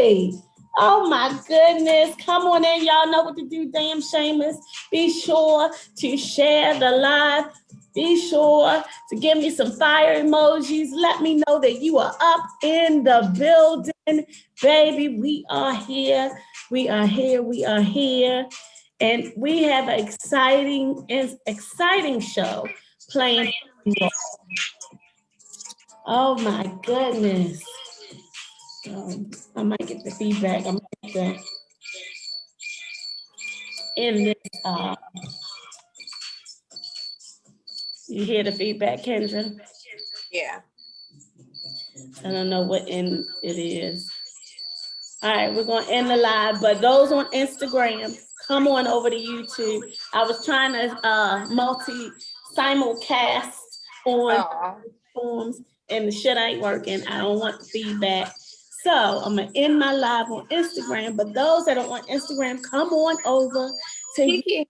me. Oh my goodness. Come on in. Y'all know what to do, damn shameless. Be sure to share the live. Be sure to give me some fire emojis. Let me know that you are up in the building. Baby, we are here. We are here. We are here. And we have an exciting, exciting show playing. Oh my goodness. Um, I might get the feedback. I might get in this. Uh, you hear the feedback, Kendra? Yeah. I don't know what end it is. All right, we're gonna end the live, but those on Instagram, come on over to YouTube. I was trying to uh multi simulcast on forms and the shit ain't working. I don't want the feedback. So I'm gonna end my live on Instagram, but those that are on Instagram, come on over to YouTube.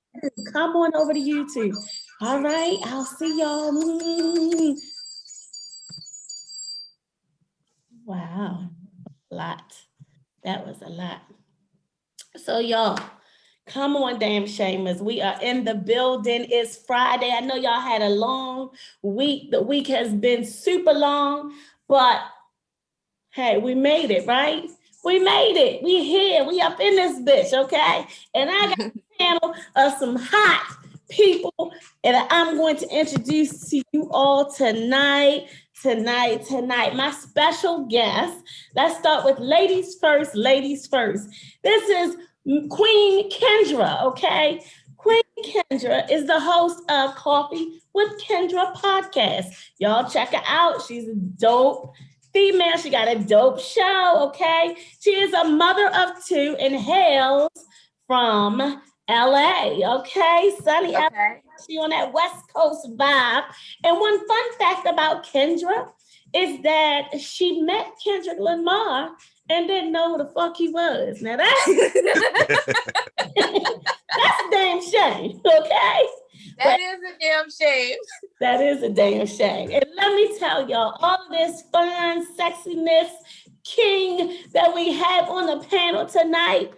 Come on over to YouTube. All right, I'll see y'all. Wow, a lot. That was a lot. So y'all, come on, damn shamers. We are in the building. It's Friday. I know y'all had a long week. The week has been super long, but hey, we made it, right? We made it. We here. We up in this bitch, okay? And I got a panel of some hot people and I'm going to introduce to you all tonight tonight, tonight. My special guest, let's start with ladies first, ladies first. This is Queen Kendra, okay? Queen Kendra is the host of Coffee with Kendra podcast. Y'all check her out. She's a dope female. She got a dope show, okay? She is a mother of two and hails from LA, okay? Sunny okay. LA she on that West Coast vibe. And one fun fact about Kendra is that she met Kendrick Lamar and didn't know who the fuck he was. Now that's that's a damn shame, okay? That but is a damn shame. That is a damn shame. And let me tell y'all, all of this fun, sexiness, king that we have on the panel tonight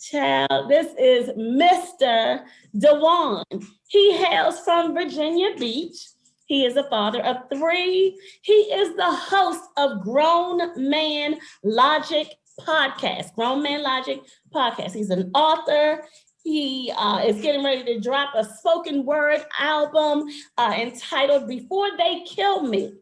Child, this is Mr. Dewan. He hails from Virginia Beach. He is a father of three. He is the host of Grown Man Logic podcast, Grown Man Logic podcast. He's an author. He uh, is getting ready to drop a spoken word album uh, entitled Before They Kill Me.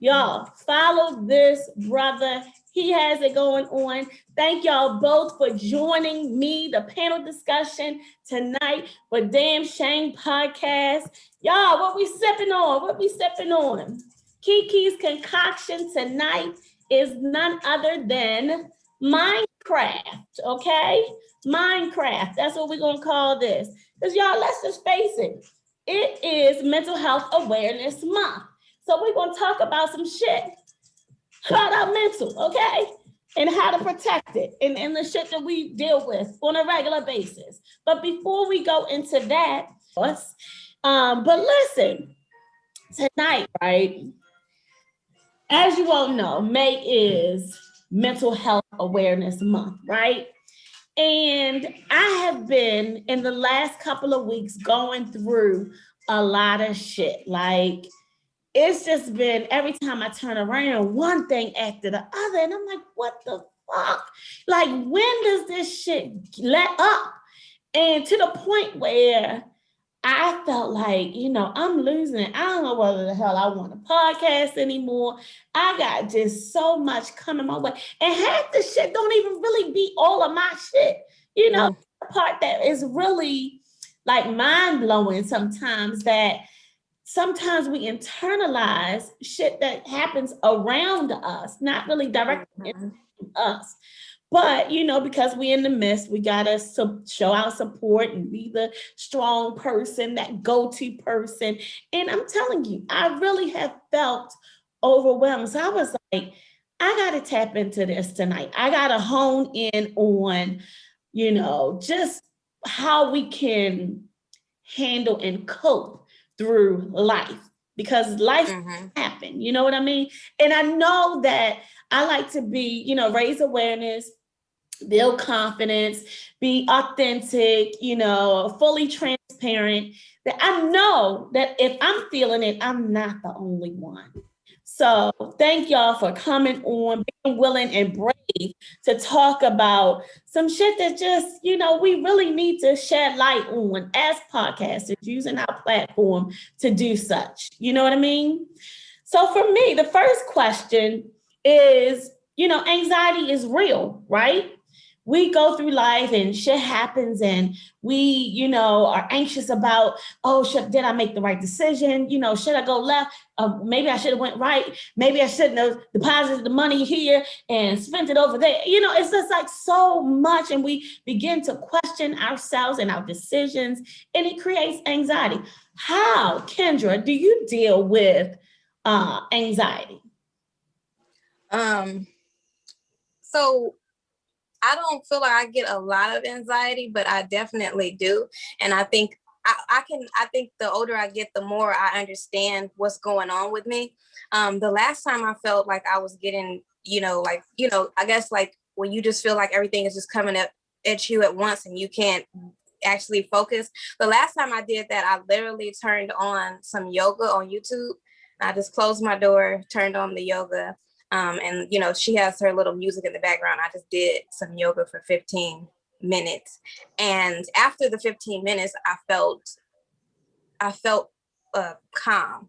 Y'all, follow this brother. He has it going on. Thank y'all both for joining me, the panel discussion tonight for Damn Shame Podcast. Y'all, what we sipping on? What we sipping on? Kiki's concoction tonight is none other than Minecraft, okay? Minecraft, that's what we're gonna call this. Because y'all, let's just face it, it is Mental Health Awareness Month. So we're gonna talk about some shit about our mental, okay? and how to protect it and, and the shit that we deal with on a regular basis. But before we go into that, um, but listen, tonight, right? As you all know, May is Mental Health Awareness Month, right? And I have been in the last couple of weeks going through a lot of shit. Like, it's just been every time I turn around, one thing after the other. And I'm like, what the fuck? Like, when does this shit let up? And to the point where I felt like, you know, I'm losing it. I don't know whether the hell I want a podcast anymore. I got just so much coming my way. And half the shit don't even really be all of my shit. You know, the part that is really like mind blowing sometimes that sometimes we internalize shit that happens around us, not really directly mm-hmm. us. But you know, because we're in the midst, we gotta show our support and be the strong person, that go-to person. And I'm telling you, I really have felt overwhelmed. So I was like, I gotta tap into this tonight. I gotta hone in on, you know, just how we can handle and cope through life. because life mm-hmm. happen. You know what I mean? And I know that I like to be, you know, raise awareness, build confidence, be authentic, you know, fully transparent. That I know that if I'm feeling it, I'm not the only one. So thank y'all for coming on, being willing and brave to talk about some shit that just, you know, we really need to shed light on as podcasters using our platform to do such. You know what I mean? So for me, the first question is, you know, anxiety is real, right? We go through life and shit happens and we you know are anxious about oh should, did i make the right decision? You know should i go left? Uh, maybe i should have went right. Maybe i shouldn't have deposited the money here and spent it over there. You know it's just like so much and we begin to question ourselves and our decisions and it creates anxiety. How kendra do you deal with uh, anxiety? Um so I don't feel like I get a lot of anxiety, but I definitely do. And I think I, I, can I think the older I get, the more I understand what's going on with me. Um, the last time I felt like I was getting, you know, like, you know, I guess like when you just feel like everything is just coming up at you at once and you can't actually focus. The last time I did that, I literally turned on some yoga on YouTube. I just closed my door, turned on the yoga, um, and you know, she has her little music in the background. I just did some yoga for 15 minutes. And after the 15 minutes, I felt I felt uh, calm.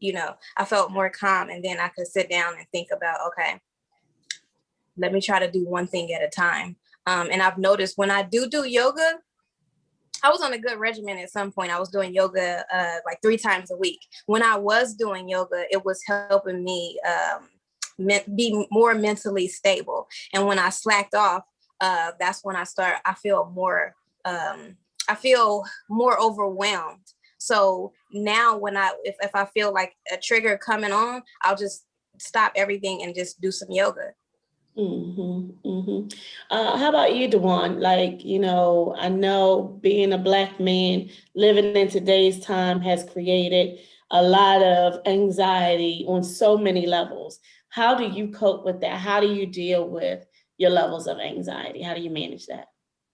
You know, I felt more calm, and then I could sit down and think about, okay, let me try to do one thing at a time. Um, and I've noticed when I do do yoga, I was on a good regimen at some point. I was doing yoga uh, like three times a week. When I was doing yoga, it was helping me um, be more mentally stable. And when I slacked off, uh, that's when I start. I feel more. Um, I feel more overwhelmed. So now, when I if if I feel like a trigger coming on, I'll just stop everything and just do some yoga. Mm-hmm, mm-hmm. Uh, how about you, Dewan? Like, you know, I know being a Black man living in today's time has created a lot of anxiety on so many levels. How do you cope with that? How do you deal with your levels of anxiety? How do you manage that?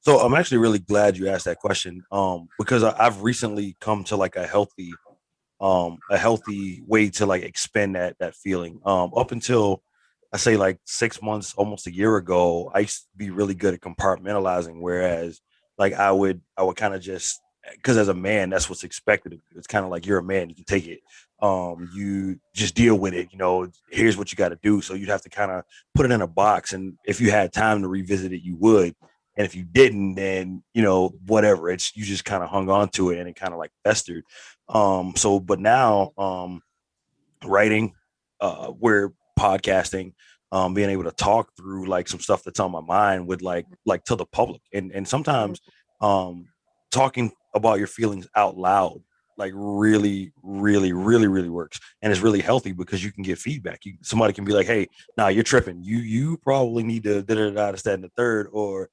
So I'm actually really glad you asked that question um, because I've recently come to like a healthy, um, a healthy way to like expend that that feeling. Um, up until I say like six months, almost a year ago, I used to be really good at compartmentalizing. Whereas like I would I would kind of just because as a man, that's what's expected. It's kind of like you're a man, you can take it. Um, you just deal with it. You know, here's what you got to do. So you'd have to kind of put it in a box, and if you had time to revisit it, you would. And if you didn't, then you know whatever. It's you just kind of hung on to it, and it kind of like festered. Um, so, but now, um, writing, uh, we're podcasting, um, being able to talk through like some stuff that's on my mind with like like to the public, and and sometimes, um, talking about your feelings out loud like really really really really works and it's really healthy because you can get feedback. You somebody can be like hey nah you're tripping. You you probably need to da da da stand the third or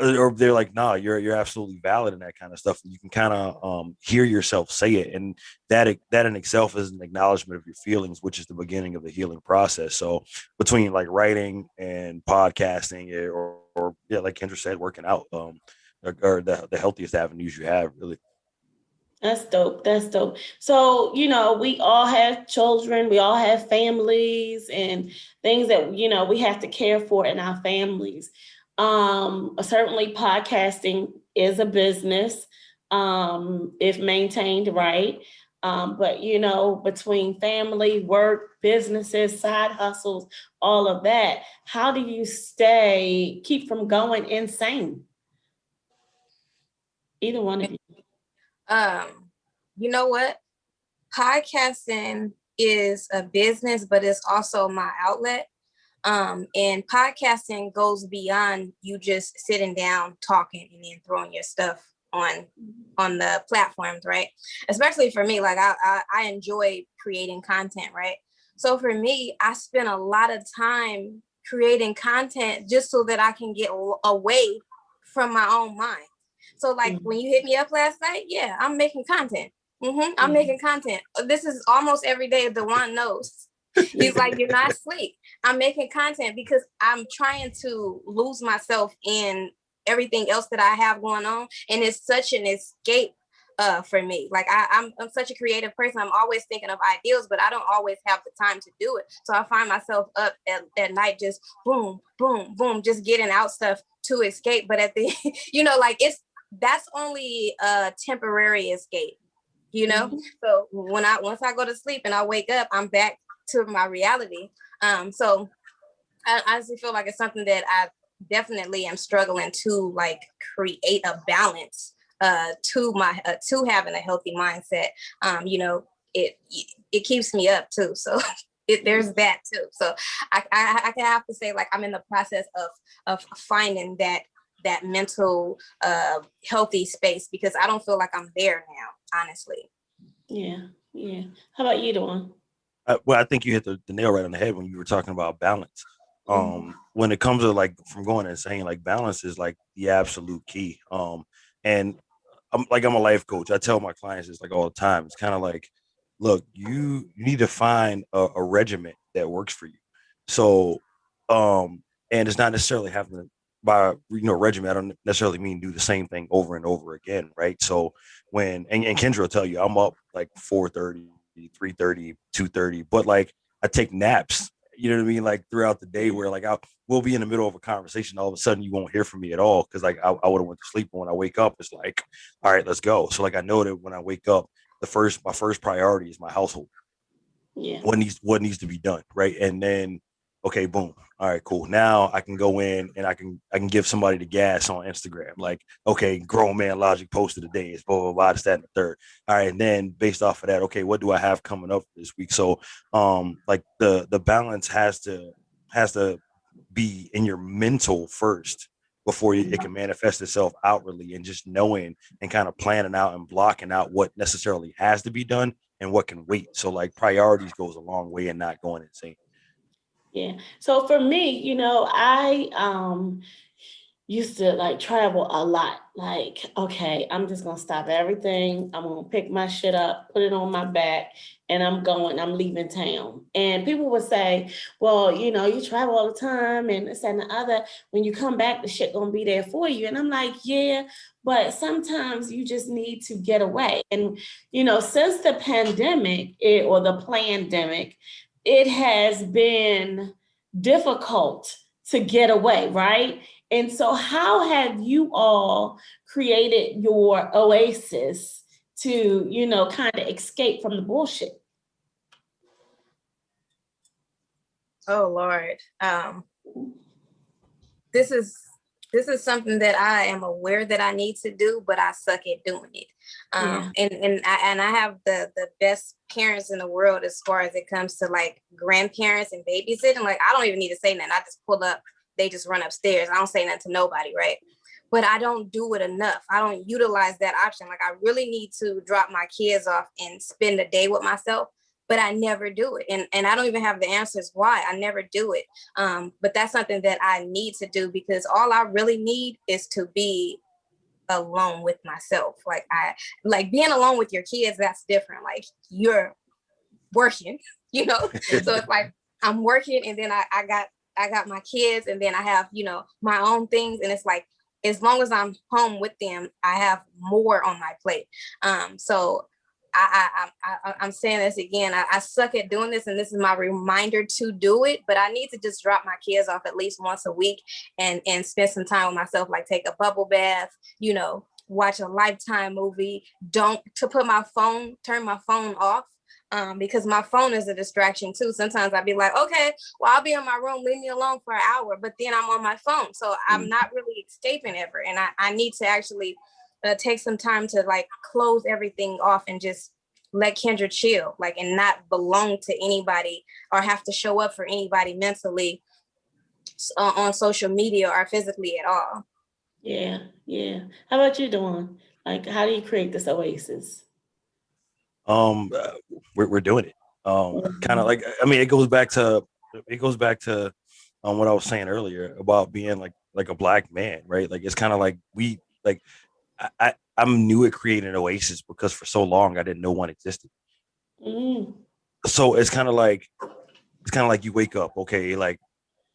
or they're like nah you're you're absolutely valid in that kind of stuff you can kind of um, hear yourself say it and that that in itself is an acknowledgement of your feelings which is the beginning of the healing process. So between like writing and podcasting eh, or, or yeah like kendra said working out um or the, the healthiest avenues you have really. That's dope. That's dope. So you know we all have children. We all have families and things that you know we have to care for in our families. Um certainly podcasting is a business um if maintained right. Um, but you know, between family, work, businesses, side hustles, all of that, how do you stay keep from going insane? Either one of you. Um, you know what? Podcasting is a business, but it's also my outlet. Um, and podcasting goes beyond you just sitting down talking and then throwing your stuff on on the platforms, right? Especially for me, like I, I, I enjoy creating content, right? So for me, I spend a lot of time creating content just so that I can get away from my own mind. So like mm-hmm. when you hit me up last night, yeah, I'm making content. Mm-hmm. I'm making content. This is almost every day. Dewan knows. He's like, you're not asleep. I'm making content because I'm trying to lose myself in everything else that I have going on. And it's such an escape uh, for me. Like I, I'm, I'm such a creative person. I'm always thinking of ideas, but I don't always have the time to do it. So I find myself up at, at night, just boom, boom, boom, just getting out stuff to escape. But at the, you know, like it's that's only a temporary escape. You know, mm-hmm. so when I once I go to sleep and I wake up, I'm back to my reality. Um, so I honestly feel like it's something that I definitely am struggling to like create a balance uh to my uh, to having a healthy mindset um you know it it keeps me up too so it, there's that too so I, I i can have to say like i'm in the process of of finding that that mental uh healthy space because i don't feel like i'm there now honestly yeah yeah how about you Dawn? Uh, well, I think you hit the, the, nail right on the head when you were talking about balance. Mm-hmm. Um, mm-hmm. when it comes to like from going and saying like balance is like the absolute key. Um, and I'm like I'm a life coach. I tell my clients this like all the time. It's kind of like, look, you you need to find a, a regiment that works for you. So, um, and it's not necessarily having to by you know regiment. I don't necessarily mean do the same thing over and over again, right? So when and, and Kendra will tell you, I'm up like 4:30, 3:30, 2:30, but like I take naps you know what I mean? Like throughout the day, where like I will be in the middle of a conversation, all of a sudden you won't hear from me at all because like I, I would have went to sleep. And when I wake up, it's like, all right, let's go. So like I know that when I wake up, the first my first priority is my household. Yeah. What needs what needs to be done, right? And then okay, boom. All right, cool. Now I can go in and I can I can give somebody the gas on Instagram. Like, okay, grown man logic posted today is blah blah blah, this, that, and the third. All right, and then based off of that, okay, what do I have coming up this week? So um like the the balance has to has to be in your mental first before it can manifest itself outwardly and just knowing and kind of planning out and blocking out what necessarily has to be done and what can wait. So like priorities goes a long way and not going insane. Yeah. So for me, you know, I um used to like travel a lot. Like, okay, I'm just gonna stop everything. I'm gonna pick my shit up, put it on my back, and I'm going, I'm leaving town. And people would say, Well, you know, you travel all the time and this and the other. When you come back, the shit gonna be there for you. And I'm like, Yeah, but sometimes you just need to get away. And you know, since the pandemic it, or the pandemic, it has been difficult to get away, right? And so, how have you all created your oasis to, you know, kind of escape from the bullshit? Oh Lord, um, this is this is something that I am aware that I need to do, but I suck at doing it. Um, yeah. and and I, and I have the the best parents in the world as far as it comes to like grandparents and babysitting. Like I don't even need to say nothing. I just pull up, they just run upstairs. I don't say nothing to nobody, right? But I don't do it enough. I don't utilize that option. Like I really need to drop my kids off and spend a day with myself but I never do it. And, and I don't even have the answers why I never do it. Um, but that's something that I need to do because all I really need is to be alone with myself. Like I like being alone with your kids, that's different. Like you're working, you know? so it's like I'm working and then I, I got I got my kids and then I have, you know, my own things. And it's like as long as I'm home with them, I have more on my plate. Um, so I, I, I, I'm saying this again. I, I, suck at doing this, and this is my reminder to do it. But I need to just drop my kids off at least once a week and and spend some time with myself, like take a bubble bath, you know, watch a lifetime movie. Don't to put my phone, turn my phone off. Um, because my phone is a distraction too. Sometimes I'd be like, okay, well, I'll be in my room, leave me alone for an hour, but then I'm on my phone. So I'm mm. not really escaping ever. And I, I need to actually uh, take some time to like close everything off and just let Kendra chill, like, and not belong to anybody or have to show up for anybody mentally uh, on social media or physically at all. Yeah, yeah. How about you, Dawn? Like, how do you create this oasis? Um, uh, we're we're doing it. Um, mm-hmm. kind of like I mean, it goes back to it goes back to um what I was saying earlier about being like like a black man, right? Like it's kind of like we like I, I I'm new at creating an oasis because for so long I didn't know one existed. Mm. So it's kind of like it's kind of like you wake up, okay, like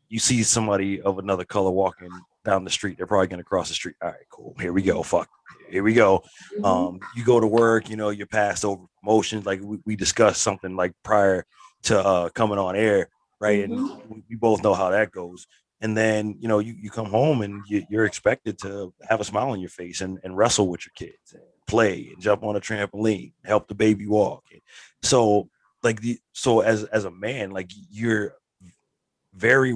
you see somebody of another color walking down the street, they're probably gonna cross the street. All right, cool. Here we go. Fuck. Here we go. Mhm. Um, you go to work, you know, you're passed over promotions. Like we, we discussed something like prior to uh coming on air, right? And we, we both know how that goes. And then you know, you, you come home and you, you're expected to have a smile on your face and, and wrestle with your kids, and play and jump on a trampoline, help the baby walk. So like the so as as a man, like you're very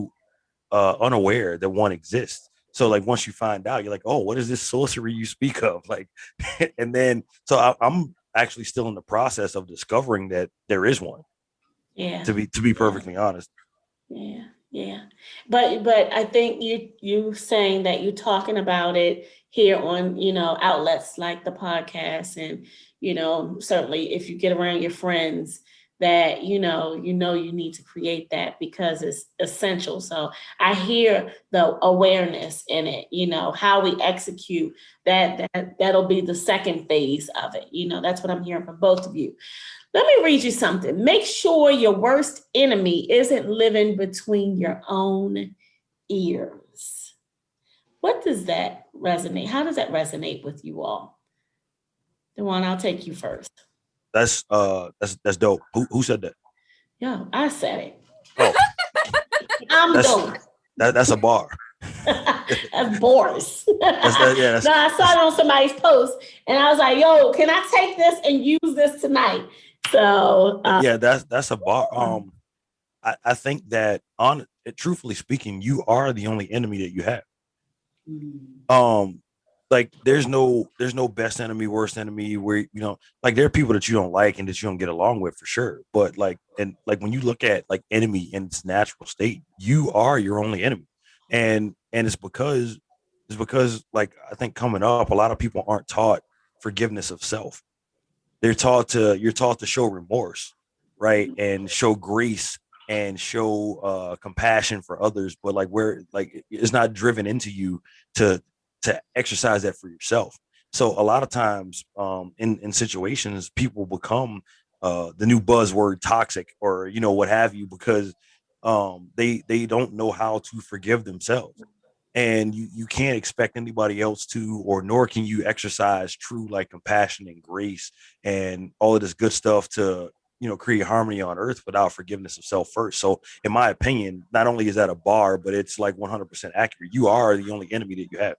uh unaware that one exists. So like once you find out, you're like, oh, what is this sorcery you speak of? Like, and then so I, I'm actually still in the process of discovering that there is one. yeah. To be to be perfectly honest, Yeah, yeah. But but I think you you saying that you're talking about it here on, you know, outlets like the podcast and, you know, certainly if you get around your friends that, you know, you know you need to create that because it's essential. So I hear the awareness in it, you know, how we execute that that that'll be the second phase of it. You know, that's what I'm hearing from both of you. Let me read you something. Make sure your worst enemy isn't living between your own ears. What does that resonate? How does that resonate with you all? Dewan, I'll take you first. that's uh that's that's dope. Who who said that? Yo, I said it. Oh. I'm That's- dope. That that's a bar. That's Boris. That's that, yeah. That's, no, I saw it on somebody's post and I was like, yo, can I take this and use this tonight? So uh, yeah, that's that's a bar. Um, I, I think that on truthfully speaking, you are the only enemy that you have. Um, like there's no there's no best enemy, worst enemy. Where you know, like there are people that you don't like and that you don't get along with for sure. But like and like when you look at like enemy in its natural state, you are your only enemy, and and it's because it's because like I think coming up, a lot of people aren't taught forgiveness of self. They're taught to you're taught to show remorse, right, and show grace and show uh compassion for others but like where like it's not driven into you to to exercise that for yourself. So a lot of times um in in situations people become uh the new buzzword toxic or you know what have you because um they they don't know how to forgive themselves and you you can't expect anybody else to or nor can you exercise true like compassion and grace and all of this good stuff to you know create harmony on earth without forgiveness of self first so in my opinion not only is that a bar but it's like 100% accurate you are the only enemy that you have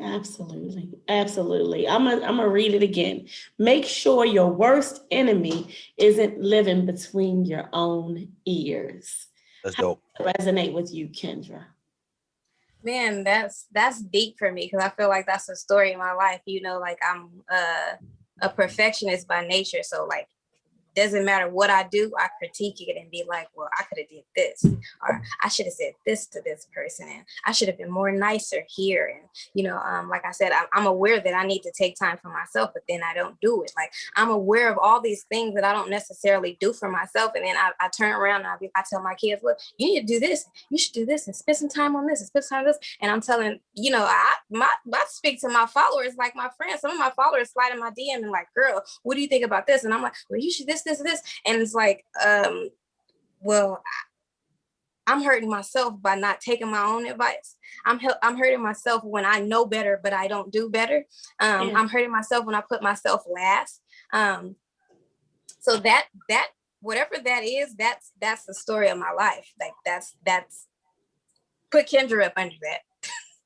Absolutely. Absolutely. I'm going I'm to read it again. Make sure your worst enemy isn't living between your own ears. that's dope Resonate with you, Kendra. Man, that's that's deep for me because I feel like that's a story in my life. You know, like I'm uh, a perfectionist by nature, so like doesn't matter what I do, I critique it and be like, well, I could have did this, or I should have said this to this person, and I should have been more nicer here. And you know, um, like I said, I'm, aware that I need to take time for myself, but then I don't do it. Like I'm aware of all these things that I don't necessarily do for myself, and then I, I turn around and I, I tell my kids, look, you need to do this, you should do this, and spend some time on this, and spend some time on this. And I'm telling, you know, I my I speak to my followers like my friends. Some of my followers slide in my DM and like, girl, what do you think about this? And I'm like, well, you should this, this, this. And it's like, um, well, I'm hurting myself by not taking my own advice. I'm I'm hurting myself when I know better, but I don't do better. Um, Yeah. I'm hurting myself when I put myself last. Um, so that that whatever that is, that's that's the story of my life. Like that's that's put Kendra up under that.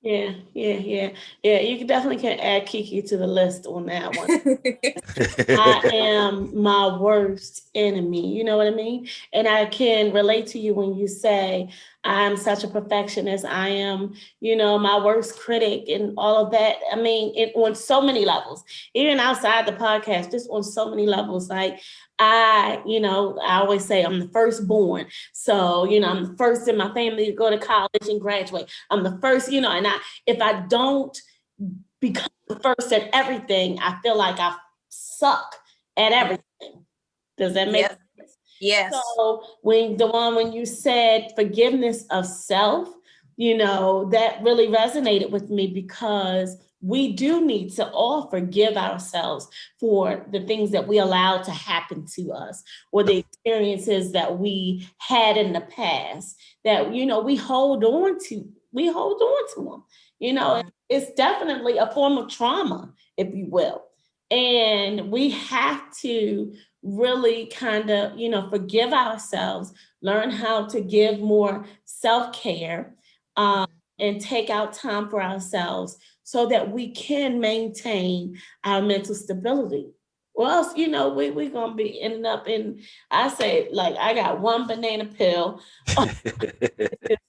Yeah, yeah, yeah. Yeah, you can definitely can add Kiki to the list on that one. I am my worst enemy. You know what I mean? And I can relate to you when you say, I'm such a perfectionist. I am, you know, my worst critic and all of that. I mean, it on so many levels, even outside the podcast, just on so many levels. Like, I, you know, I always say I'm the firstborn. So, you know, I'm the first in my family to go to college and graduate. I'm the first, you know, and I, if I don't become the first at everything, I feel like I suck at everything. Does that make Yep. sense? yes. So when Dewan when you said forgiveness of self, you know, that really resonated with me because we do need to all forgive ourselves for the things that we allowed to happen to us or the experiences that we had in the past that you know we hold on to we hold on to them you know it's definitely a form of trauma if you will. And we have to really kind of you know forgive ourselves learn how to give more self-care um, and take out time for ourselves so that we can maintain our mental stability. Or else, you know, we, we're going to be ending up in, I say, like, I got one banana pill,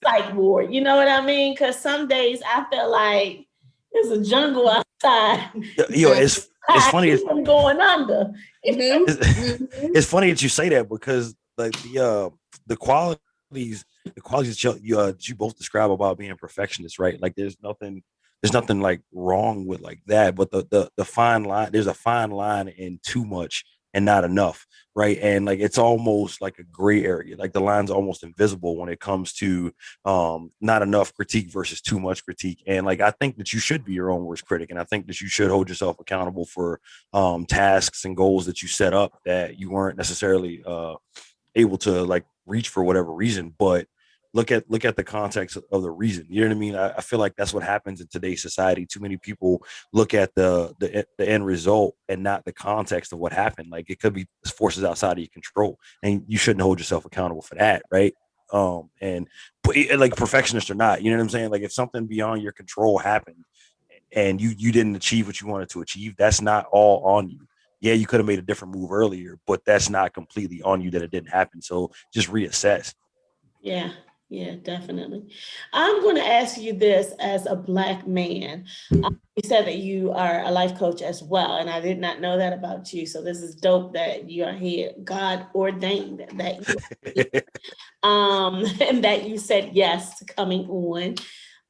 psych ward. You know what I mean? Because some days I feel like it's a jungle outside. Yo, it's it's funny. It's, I'm going under. Mhm. it's, Mhm. it's funny that you say that because like the uh the qualities the qualities that you, you, uh, you both describe about being perfectionists, right? Like there's nothing there's nothing like wrong with like that, but the the the fine line there's a fine line in too much and not enough, right? And like it's almost like a gray area. Like the line's almost invisible when it comes to um not enough critique versus too much critique. And like I think that you should be your own worst critic, and I think that you should hold yourself accountable for um tasks and goals that you set up that you weren't necessarily uh able to like reach for whatever reason but look at look at the context of- the reason you know what i mean? I, I feel like that's what happens in today's society. Too many people look at the, the e- the end result and not the context of what happened. Like it could be forces outside of your control and you shouldn't hold yourself accountable for that right? Um and but like perfectionist or not you know what i'm saying? Like if something beyond your control happened and you you didn't achieve what you wanted to achieve that's not all on you. Yeah, you could have made a different move earlier, but that's not completely on you that it didn't happen. So just reassess. Yeah, yeah, definitely. I'm going to ask you this as a Black man. Um, You said that you are a life coach as well, and I did not know that about you. So this is dope that you are here. God ordained that you um, and that you said yes to coming on.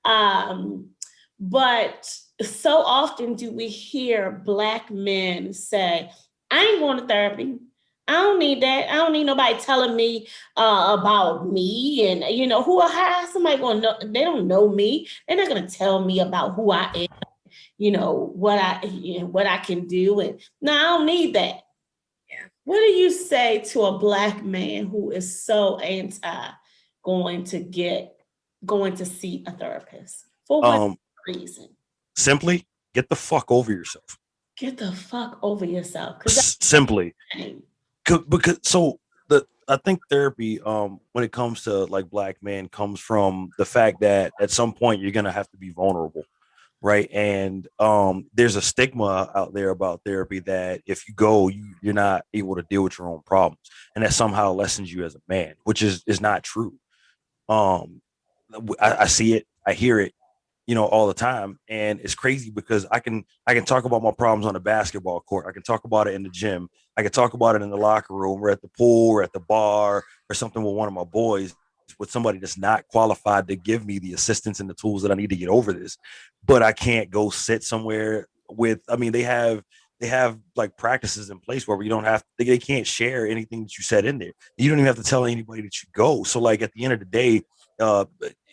Um, but so often do we hear Black men say, I ain't going to therapy. I don't need that. I don't need nobody telling me uh, about me. And, you know, who how somebody going to know? They don't know me. They're not going to tell me about who I am, you know, what I, you know, what I can do. And no, I don't need that. Yeah. What do you say to a Black man who is so anti going to get, going to see a therapist? For what Um, reason? simply get the fuck over yourself. Get the fuck over yourself. S- simply, that's Co- because so the I think therapy, um, when it comes to like black men, comes from the fact that at some point you're gonna have to be vulnerable, right? And um, there's a stigma out there about therapy that if you go, you you're not able to deal with your own problems, and that somehow lessens you as a man, which is is not true. Um, I, I see it, I hear it, you know, all the time, and it's crazy because I can I can talk about my problems on the basketball court, I can talk about it in the gym, I can talk about it in the locker room, or at the pool, or at the bar, or something with one of my boys, with somebody that's not qualified to give me the assistance and the tools that I need to get over this. But I can't go sit somewhere with. I mean, they have they have like practices in place where you don't have they, they can't share anything that you said in there. You don't even have to tell anybody that you go. So like at the end of the day, uh,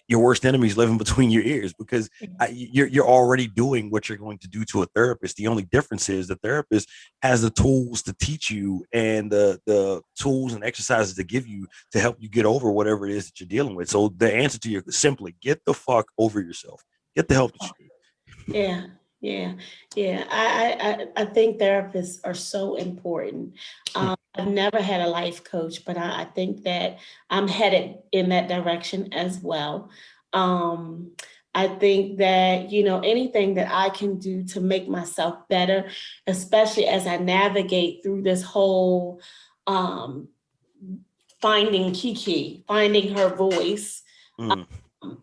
your worst enemy is living between your ears because I, you're you're already doing what you're going to do to a therapist. The only difference is the therapist has the tools to teach you and the the tools and exercises to give you to help you get over whatever it is that you're dealing with. So the answer to your simply get the fuck over yourself. Get the help that you oh. need. Yeah, yeah, yeah. I, I, I- think therapists are so important. Um, I've never had a life coach, but I, I think that I'm headed in that direction as well. Um, I think that, you know, anything that I can do to make myself better, especially as I navigate through this whole um, finding Kiki, finding her voice, Mm.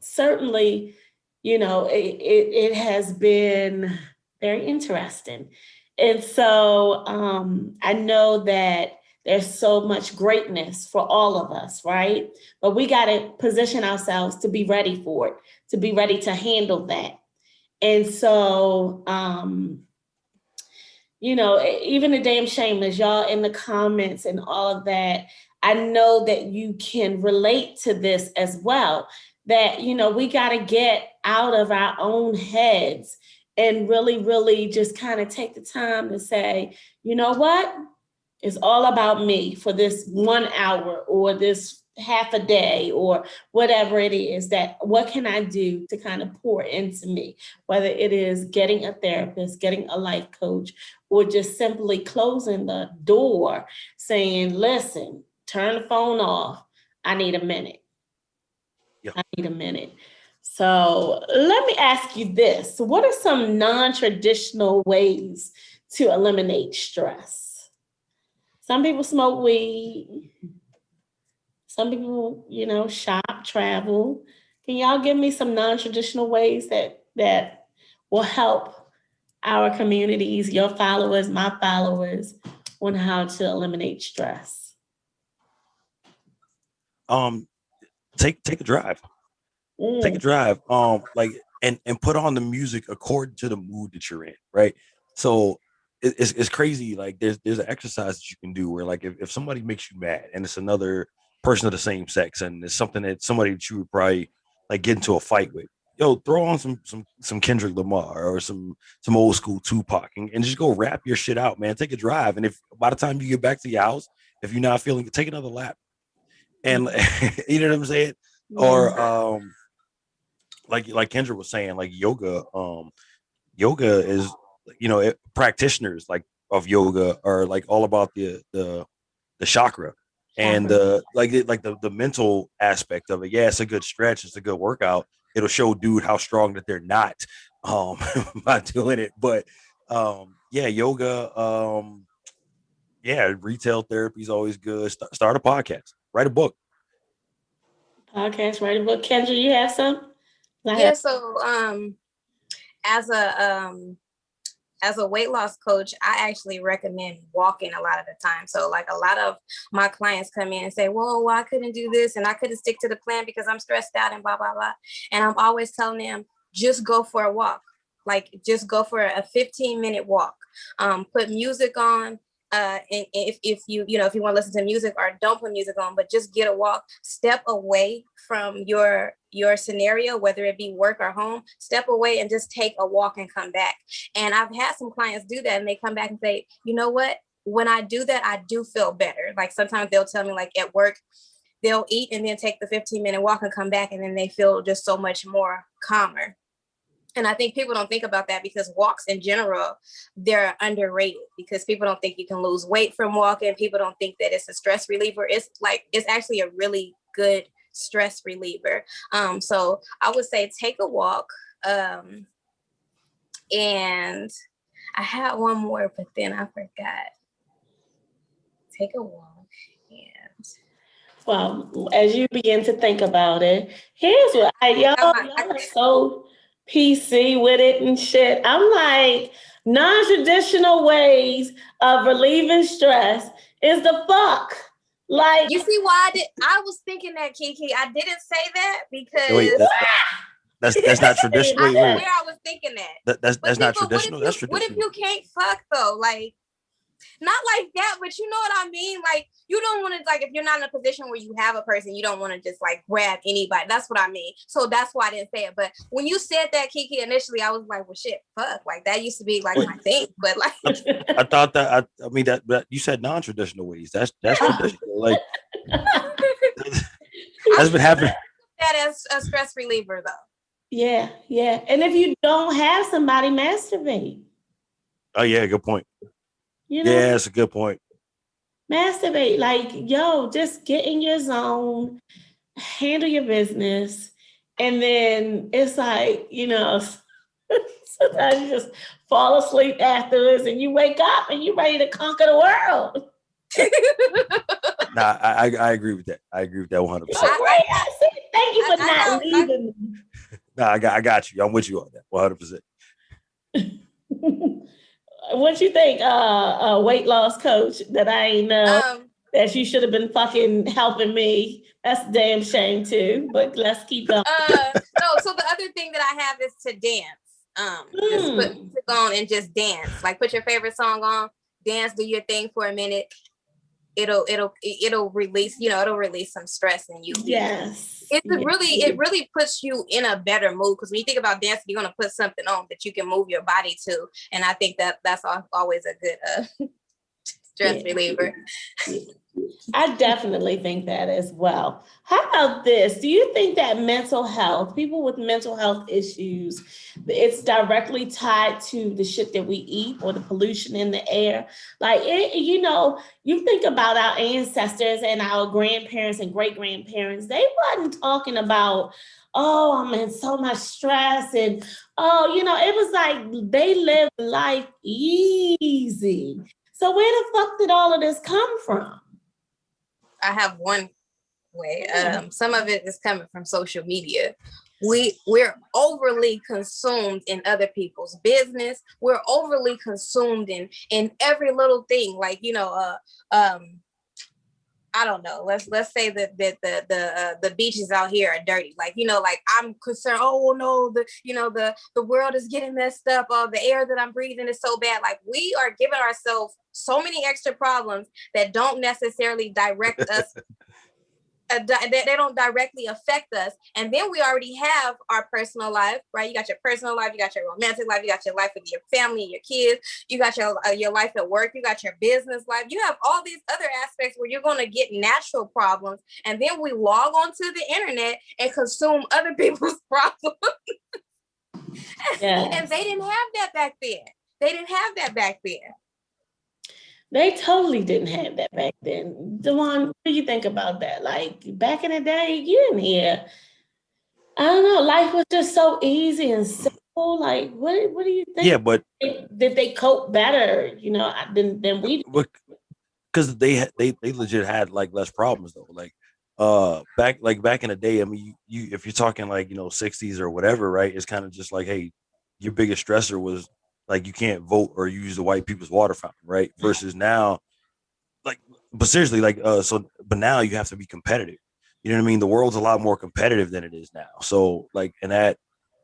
certainly, you know, it, it, it has been very interesting. And so um, I know that there's so much greatness for all of us, right? But we got to position ourselves to be ready for it, to be ready to handle that. And so, um, you know, even the damn shameless, y'all in the comments and all of that, I know that you can relate to this as well. That, you know, we got to get out of our own heads and really, really just kind of take the time to say, you know what? It's all about me for this one hour or this half a day or whatever it is that what can I do to kind of pour into me, whether it is getting a therapist, getting a life coach, or just simply closing the door saying, listen, turn the phone off. I need a minute. Yeah. I need a minute. So let me ask you this. What are some non-traditional ways to eliminate stress? Some people smoke weed. Some people, you know, shop, travel. Can y'all give me some non-traditional ways that that will help our communities, your followers, my followers, on how to eliminate stress? Um, take take a drive. Take a Mm, drive. Um, like and and put on the music according to the mood that you're in, right? So it, it's it's crazy. Like there's there's an exercise that you can do where like if, if somebody makes you mad and it's another person of the same sex and it's something that somebody that you would probably like get into a fight with, yo, throw on some some some Kendrick Lamar or some some old school Tupac and, and just go rap your shit out, man. Take a drive. And if by the time you get back to your house, if you're not feeling take another lap. And you know what I'm saying? Or um like like Kendra was saying, like yoga, um, yoga is you know it, practitioners like of yoga are like all about the the the chakra and uh like it, like the the mental aspect of it. Yeah, it's a good stretch, it's a good workout. It'll show dude how strong that they're not um by doing it. But um yeah, yoga, um yeah, retail therapy is always good. Start, start a podcast, write a book. Podcast, write a book. Kendra, you have some? I Yeah, have- so um as a um as a weight loss coach, I actually recommend walking a lot of the time. So like a lot of my clients come in and say, "Well, well I couldn't do this and I couldn't stick to the plan because I'm stressed out and blah blah blah." And I'm always telling them, just go for a walk. Like just go for a 15 minute walk. Um, put music on. Uh, if, if you you know if you want to listen to music or don't put music on, but just get a walk, step away from your your scenario, whether it be work or home, step away and just take a walk and come back. And I've had some clients do that and they come back and say, you know what? When I do that, I do feel better. Like sometimes they'll tell me, like at work, they'll eat and then take the 15 minute walk and come back, and then they feel just so much more calmer. And I think people don't think about that because walks in general, they're underrated because people don't think you can lose weight from walking. People don't think that it's a stress reliever. It's like, it's actually a really good stress reliever. Um, so I would say take a walk. Um, and I had one more, but then I forgot. Take a walk. And Well, as you begin to think about it, here's what I y'all, y'all are so PC with it and shit. I'm like, non-traditional ways of relieving stress is the fuck. Like you see why I did I was thinking that Kiki. I didn't say that because Wait, that- that's that's not traditional. I Wait, swear I was thinking that. that, that's But that's not traditional. What if, That's you, what if you can't fuck though? Like, not like that, but you know what I mean? Like, you don't want to, like, if you're not in a position where you have a person, you don't want to just like grab anybody. That's what I mean. So that's why I didn't say it. But when you said that, Kiki, initially, I was like, well, shit, fuck. Like, that used to be like my thing. But like, I thought that I, I mean that, that you said non-traditional ways. That's that's traditional. Like that's been happening. that as a stress reliever though. yeah, yeah. And if you don't have somebody, masturbate. Oh yeah, good point. You know, Yeah, that's a good point. masturbate. Like, yo, just get in your zone, handle your business, and then it's like, you know, sometimes you just fall asleep afterwards and you wake up and you're ready to conquer the world. Nah, I, I I agree with that. I agree with that 100. percent like, "Wait, I see. Thank you for I- I not know, I- leaving me. Nah, I got I got you. I'm with you on that. One hundred percent. what you think, uh, uh, weight loss coach that I ain't know um, that you should have been fucking helping me? That's a damn shame too. But let's keep going. uh, no, so the other thing that I have is to dance. Um, just put Mm. music on and just dance. Like put your favorite song on, dance, do your thing for a minute. it'll it'll it'll release you know it'll release some stress in you Yes. It's really it really puts you in a better mood because when you think about dancing you're going to put something on that you can move your body to and i think that that's always a good uh stress Yeah. reliever I definitely think that as well. How about this? Do you think that mental health, people with mental health issues, it's directly tied to the shit that we eat or the pollution in the air? Like, it, you know, you think about our ancestors and our grandparents and great grandparents, they wasn't talking about, oh, I'm in so much stress. And, oh, you know, it was like they lived life easy. So, where the fuck did all of this come from? I have one way um some of it is coming from social media. We we're overly consumed in other people's business. We're overly consumed in in every little thing like you know uh um I don't know. Let's let's say that that the the uh, the beaches out here are dirty. Like you know, like I'm concerned. Oh no, the you know the the world is getting messed up. Oh, the air that I'm breathing is so bad. Like we are giving ourselves so many extra problems that don't necessarily direct us uh, they, they don't directly affect us. And then we already have our personal life, right? You got your personal life, you got your romantic life, you got your life with your family, your kids, you got your uh, your life at work, you got your business life. You have all these other aspects where you're going to get natural problems, and then we log onto the internet and consume other people's problems. Yeah. and they didn't have that back then. They didn't have that back then. They totally didn't have that back then. Dewan, what do you think about that? Like back in the day, you didn't hear. I don't know. Life was just so easy and simple. Like, what? What do you think? Yeah, but Did they cope better? You know, than than we? because they they they legit had like less problems though. Like uh back like back in the day, I mean you, you if you're talking like you know 60s or whatever, right? It's kind of just like hey, your biggest stressor was like you can't vote or use the white people's water fountain, right? Versus now, like but seriously, like uh so but now you have to be competitive. You know what I mean? The world's a lot more competitive than it is now. So like and that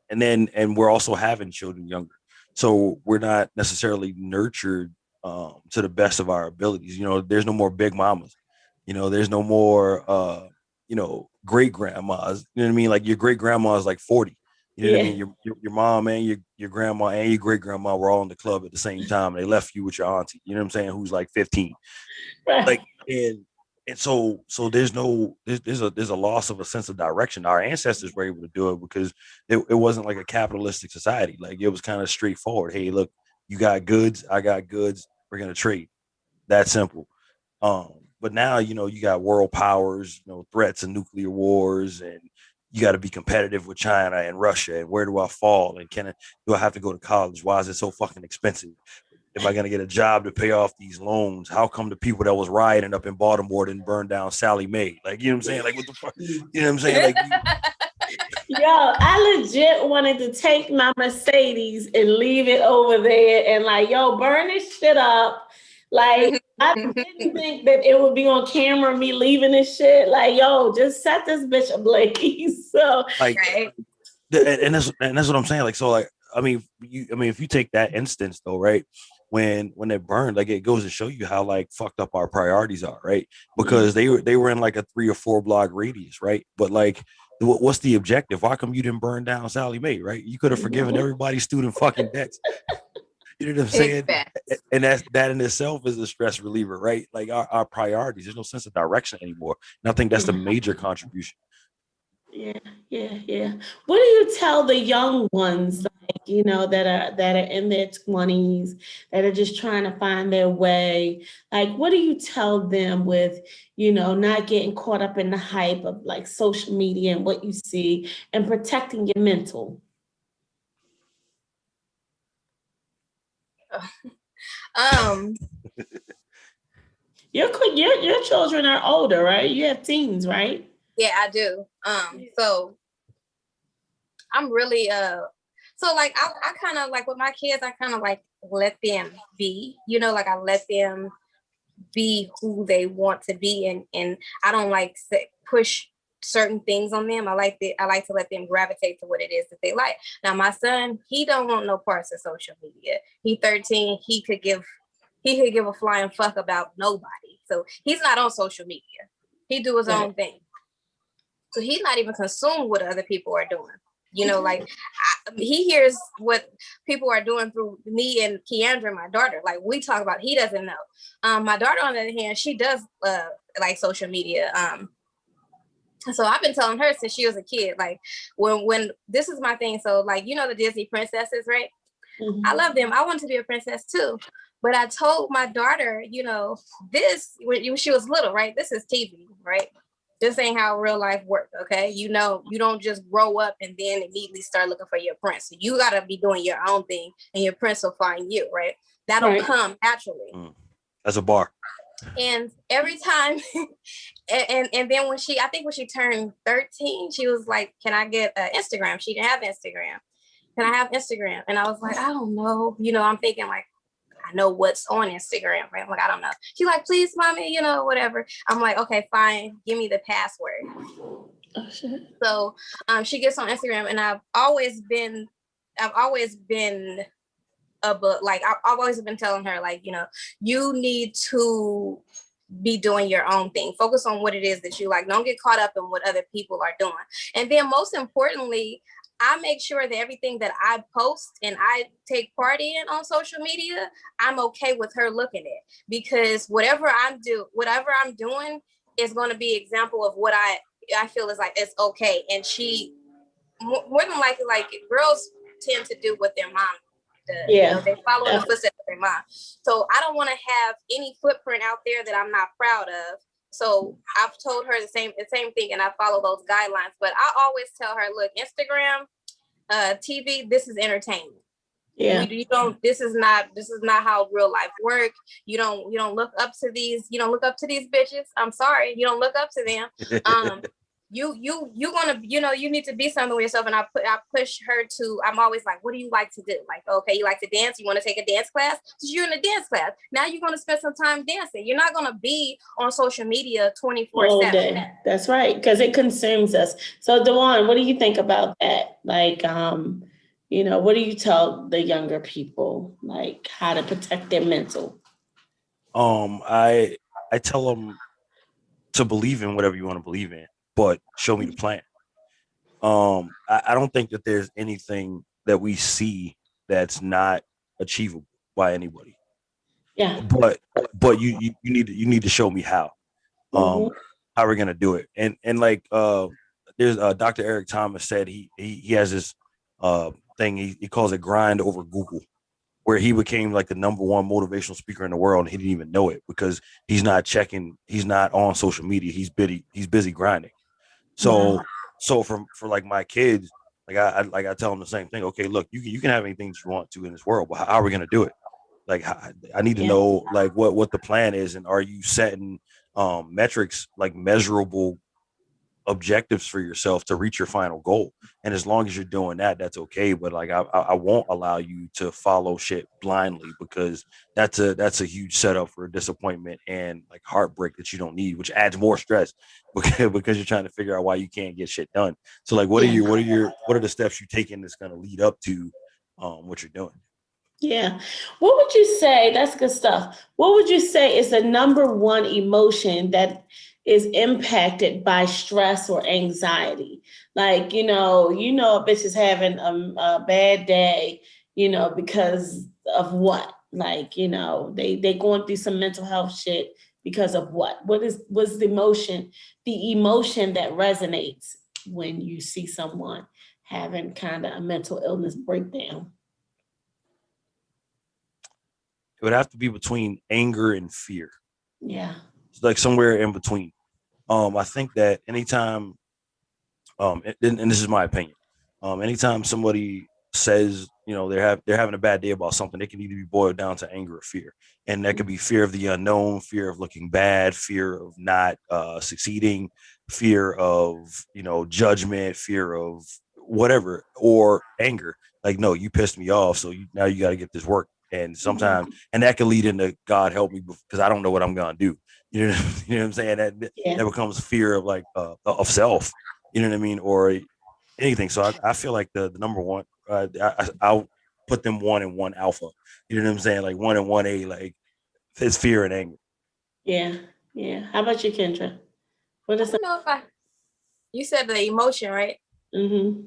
and then and we're also having children younger. So we're not necessarily nurtured um, to the best of our abilities. You know, there's no more big mamas. You know, there's no more, uh, you know, great grandmas. You know what I mean? Like your great grandma is like 40. You know what I Yeah. mean? Your, your mom and your your grandma and your great grandma were all in the club at the same time. And they left you with your auntie. You know what I'm saying? Who's like 15. Like and and so so there's no there's, there's a there's a loss of a sense of direction. Our ancestors were able to do it because it, it wasn't like a capitalistic society. Like it was kind of straightforward. Hey, look, you got goods, I got goods, we're gonna trade. That simple. Um, but now you know you got world powers, you know, threats and nuclear wars, and you got to be competitive with China and Russia. And where do I fall? And can I do I have to go to college? Why is it so fucking expensive? Am I gonna get a job to pay off these loans? How come the people that was rioting up in Baltimore didn't burn down Sallie Mae? Like, you know what I'm saying? Like, what the fuck? You know what I'm saying? Like, Yo, I legit wanted to take my Mercedes and leave it over there and like, yo, burn this shit up. Like, mm-hmm. I didn't think that it would be on camera me leaving this shit. Like, yo, just set this bitch ablaze. So like Right. the- and, and that's and that's what I'm saying. Like, so like, I mean, you, I mean, if you take that instance though, right? When when it burned, like it goes to show you how like fucked up our priorities are, right? Because they were they were in like a three or four block radius, right? But like, what's the objective? Why come you didn't burn down Sallie Mae, right? You could have forgiven mm-hmm. everybody's student fucking debts. You know what I'm saying? Exactly. and that's that in itself is a stress reliever, right? Like our, our priorities, there's no sense of direction anymore. And I think that's the mm-hmm. major contribution. yeah, yeah, yeah. What do you tell the young ones, like, you know, that are that are in their 20s, that are just trying to find their way? Like, what do you tell them with, you know, not getting caught up in the hype of like social media and what you see and protecting your mental? Um, Your your your children are older, right? You have teens, right? yeah, I do. Um, so I'm really uh so like I, I kind of like with my kids, I kind of like let them be, you know, like I let them be who they want to be and and I don't like push certain things on them. I like that I like to let them gravitate to what it is that they like. Now my son, he don't want no parts of social media. He 13, he could give he could give a flying fuck about nobody. So he's not on social media. He do his Right. own thing. So he's not even consumed what other people are doing. You know, like I, he hears what people are doing through me and Keandra, my daughter. Like we talk about, he doesn't know. Um, my daughter, on the other hand, she does uh like social media. Um, so I've been telling her since she was a kid, like when when this is my thing. So like you know the Disney princesses, right? Mhm. I love them. I want to be a princess too. But I told my daughter, you know, this when when she was little, right? This is TV, right? This ain't how real life works, okay? You know, you don't just grow up and then immediately start looking for your prince. You gotta be doing your own thing, and your prince will find you, right? That'll Right. come naturally That's a bar. And every time and, and and then when she i think when she turned 13 she was like can i get uh, instagram? She didn't have instagram. Can i have instagram? And i was like i don't know. You know i'm thinking like i know what's on instagram right? I'm like i don't know. She's like please mommy you know whatever. I'm like okay fine. Give me the password. Oh, shit. so um, she gets on Instagram, and I've always been, I've always been a but like I- I've always been telling her like you know you need to be doing your own thing. Focus on what it is that you like. Don't get caught up in what other people are doing. And then most importantly, I make sure that everything that I post and I take part in on social media, I'm okay with her looking at because whatever I'm do, whatever I'm doing is going to be example of what I I feel is like it's okay. And she more than likely like girls tend to do what their mom does. You know, Yeah. they follow in Yeah. the footsteps of their mom. So I don't want to have any footprint out there that I'm not proud of. So I've told her the same the same thing, and I follow those guidelines. But I always tell her, look, Instagram, uh, TV, this is entertainment. Yeah. You, you don't. This is not. This is not how real life work. You don't. You don't look up to these. You don't look up to these bitches. I'm sorry. You don't look up to them um you you you gonna you know you need to be something with yourself. And i put i push her to i'm always like what do you like to do? Like okay you like to dance? You want to take a dance class? So you're in a dance class. Now you're going to spend some time dancing. You're not going to be on social media 24 7. That's right, because it consumes us. So, Dewan, what do you think about that? Like, um, you know, what do you tell the younger people, like how to protect their mental? Um, I I tell them to believe in whatever you want to believe in, but show me the plan. Um, I, I don't think that there's anything that we see that's not achievable by anybody. Yeah. But but you you, you need to you need to show me how. Um, Mhm. how we're gonna do it. And and like uh there's uh Dr. Eric Thomas said he he, he has this uh thing he, he calls it grind over Google, where he became like the number one motivational speaker in the world and he didn't even know it because he's not checking, he's not on social media, he's busy, he's busy grinding. So Wow. so from for like my kids, like I, I like I tell them the same thing. Okay, look, you can you can have anything you want to in this world, but how are we gonna do it? Like how, I need to Yeah. know like what what the plan is, and are you setting um metrics like measurable objectives for yourself to reach your final goal? And as long as you're doing that, that's okay. But like I I won't allow you to follow shit blindly because that's a that's a huge setup for a disappointment and like heartbreak that you don't need, which adds more stress because because you're trying to figure out why you can't get shit done. So like, what are you? What are your? What are the steps you're taking that's going to lead up to um, what you're doing? Yeah. What would you say? That's good stuff. What would you say is the number one emotion that is impacted by stress or anxiety? Like, you know, you know, a bitch is having a, a bad day, you know, because of what? Like, you know, they they going through some mental health shit because of what? What is what's the emotion, the emotion that resonates when you see someone having kind of a mental illness breakdown? It would have to be between anger and fear. Yeah. It's like somewhere in between. Um, I think that anytime, um, and, and this is my opinion, um, anytime somebody says, you know, they're have they're having a bad day about something, it can either be boiled down to anger or fear, and that could be fear of the unknown, fear of looking bad, fear of not uh, succeeding, fear of you know judgment, fear of whatever, or anger. Like, no, you pissed me off, so you, now you got to get this work. And sometimes, and that can lead into God help me because I don't know what I'm gonna do. You know, you know what I'm saying? That Yeah. that becomes fear of like uh, of self. You know what I mean, or anything. So I, I feel like the, the number one, uh, I, I- I'll put them one and one alpha. You know what I'm saying? Like one and one A, like it's fear and anger. Yeah. Yeah. How about you, Kendra? What I know if I. You said the emotion, right? mm-hmm.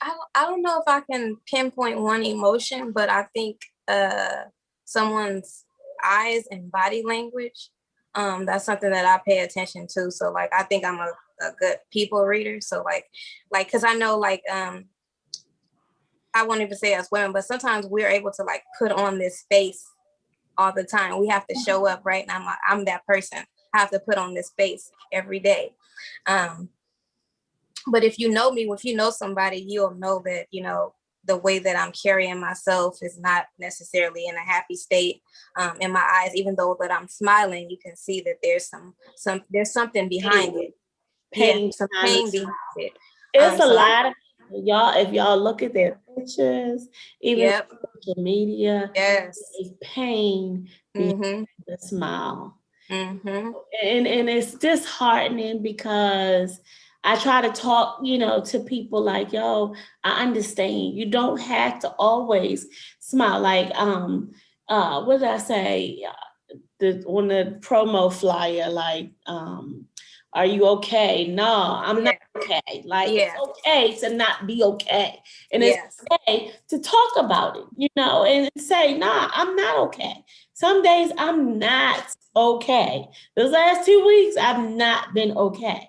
I don't, I don't know if I can pinpoint one emotion, but I think uh someone's eyes and body language. Um, that's something that I pay attention to. So like I think I'm a, a good people reader. So like like because I know like um I won't even say as women, but sometimes we're able to like put on this face all the time. We have to show up, right? And I'm like, I'm that person. I have to put on this face every day. Um, but if you know me, if you know somebody, you'll know that, you know, the way that I'm carrying myself is not necessarily in a happy state um, in my eyes, even though that I'm smiling, you can see that there's some, some, there's something behind it. Pain Yeah, some behind pain it. behind it. It's Um, a so- lot of y'all. If y'all look at their pictures, even Yep. social media, Yes. pain Mm-hmm. the smile. Mm-hmm. and and it's disheartening because I try to talk, you know, to people like, yo, I understand. You don't have to always smile. Like, um, uh, what did I say? The on the promo flyer, like, um, are you okay? No, I'm not okay. Like, Yeah. it's okay to not be okay, and it's okay to talk about it, you know, and say, nah, I'm not okay. Some days I'm not okay. Those last two weeks, I've not been okay.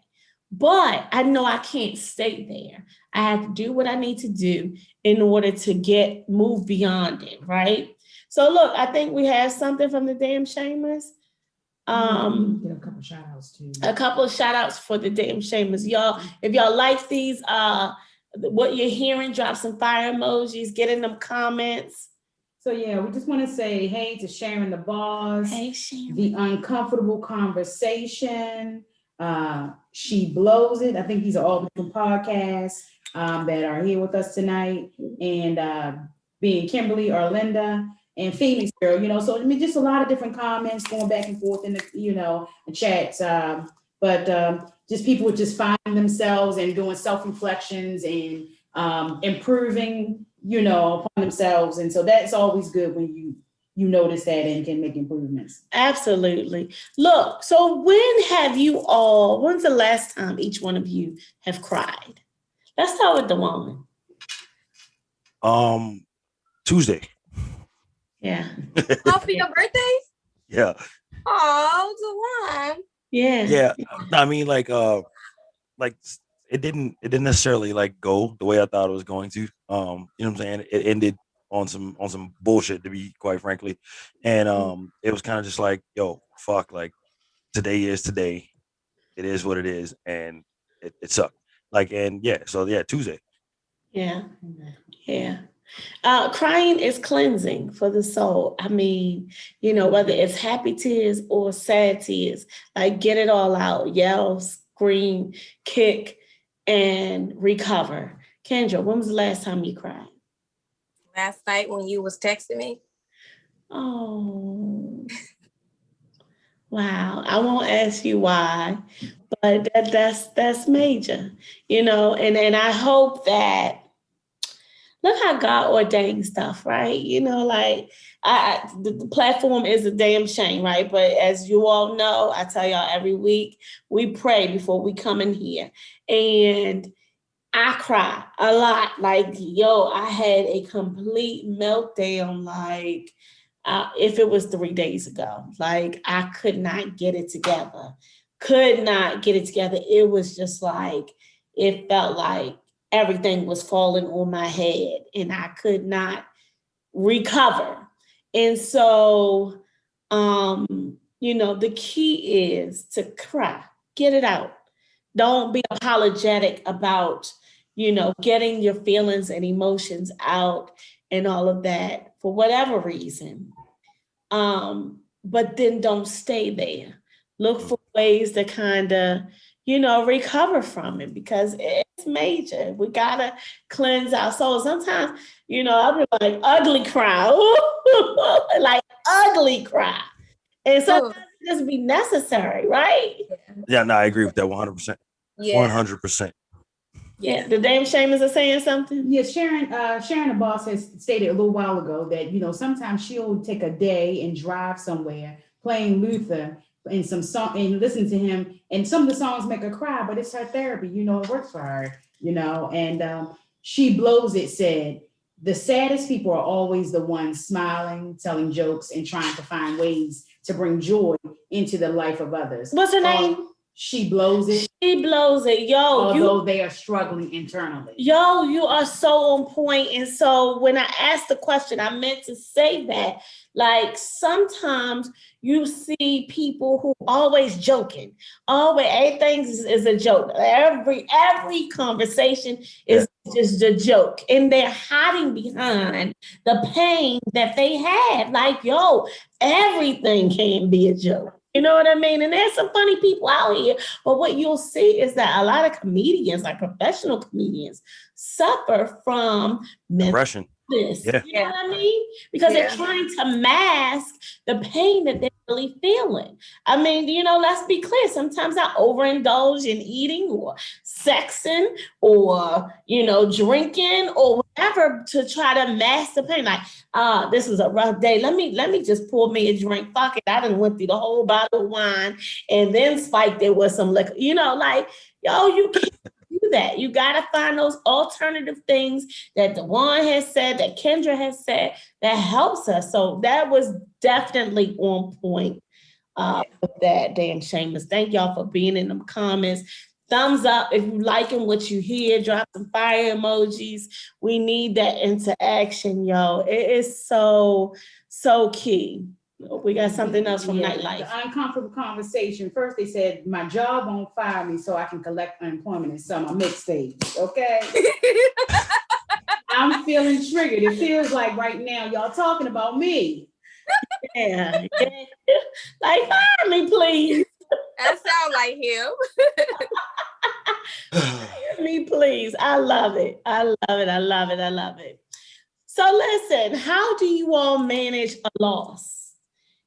But I know I can't stay there. I have to do what I need to do in order to get move beyond it, right? So look, I think we have something from the damn shamers. Um, Get a couple shout outs too. a couple of shout outs for the damn shamers. Y'all, if y'all like these, uh, what you're hearing, drop some fire emojis, get in them comments. So yeah, we just want to say hey to Sharon the boss, Hey, Sharon. the uncomfortable conversation. Uh, she blows it. I think these are all different podcasts um, that are here with us tonight, and uh, being Kimberly, Arlinda, and Phoenix girl. You know, so I mean, just a lot of different comments going back and forth in the you know chats. Um, but um, just people just finding themselves and doing self reflections and um, improving, you know, upon themselves. And so that's always good when you you notice that and can make improvements. Absolutely. Look, so when have you all, when's the last time each one of you have cried? Let's start with the woman. Um, Tuesday. Yeah. Oh, for your birthday? Yeah, Oh, Dewan. Yeah. yeah. I mean, like, uh, like it didn't, it didn't necessarily like go the way I thought it was going to. Um, you know what I'm saying? It ended on some on some bullshit, to be quite frankly, and um, it was kind of just like, yo, fuck, like today is today. It is what it is, and it, it sucked. Like, and yeah, so yeah, Tuesday. Yeah. Yeah. Uh, crying is cleansing for the soul. I mean, you know, whether it's happy tears or sad tears, like get it all out, yell, scream, kick, and recover. Kendra, when was the last time you cried? Last night when you was texting me. Oh, wow. I won't ask you why, but that, that's that's major, you know. And and I hope that look how God ordained stuff, right? You know, like I, the, the platform is a damn shame, right? But as you all know, I tell y'all every week we pray before we come in here, and I cry a lot. Like, yo, I had a complete meltdown. Like, uh, if it was three days ago, like I could not get it together. Could not get it together. It was just like it felt like everything was falling on my head, and I could not recover. And so, um, you know, the key is to cry, get it out. Don't be apologetic about you know, getting your feelings and emotions out and all of that for whatever reason. Um, but then don't stay there. Look for ways to kind of, you know, recover from it because it's major. We gotta cleanse our soul. Sometimes, you know, I'll be like ugly cry, like ugly cry. And sometimes it just be necessary, right? Yeah, no, I agree with that 100. percent Yeah. 100. percent Yeah. The damn shamans are saying something. Yeah, Sharon, uh, Sharon the boss has stated a little while ago that, you know, sometimes she'll take a day and drive somewhere playing Luther and some song and listen to him. And some of the songs make her cry, but it's her therapy. You know, it works for her. You know, and um, she blows it. Said the saddest people are always the ones smiling, telling jokes, and trying to find ways to bring joy into the life of others. What's her Um, name? She blows it, She blows it. Yo, you although they are struggling internally. Yo, you are so on point. And so when I asked the question, I meant to say that. Like sometimes you see people who always joking, always everything is, is a joke. Every every conversation is just a joke, and they're hiding behind the pain that they have. Like, yo, everything can be a joke. You know what I mean? And there's some funny people out here. But what you'll see is that a lot of comedians, like professional comedians, suffer from mental Depression. illness. Yeah. You know what I mean? Because Yeah. they're trying to mask the pain that they're really feeling. I mean, you know, let's be clear. Sometimes I overindulge in eating or sexing or, you know, drinking or whatever to try to mask the pain. Like, uh, this was a rough day. Let me let me just pour me a drink. Fuck it. I done went through the whole bottle of wine and then spiked it with some liquor. You know, like, yo, you can't do that. You gotta find those alternative things that Dewan has said, that Kendra has said, that helps us. So that was definitely on point uh, with that damn shameless. Thank y'all for being in the comments. Thumbs up if you liking what you hear. Drop some fire emojis. We need that interaction, yo. It is so so key. We got something else from Yeah, nightlife. The uncomfortable conversation. First, they said my job won't fire me, so I can collect unemployment and sell my mixtape. Okay. I'm feeling triggered. It feels like right now y'all talking about me. Yeah, yeah. like fire me, please. That sound like him. Me, please. I love it. I love it. I love it. I love it. So listen, how do you all manage a loss?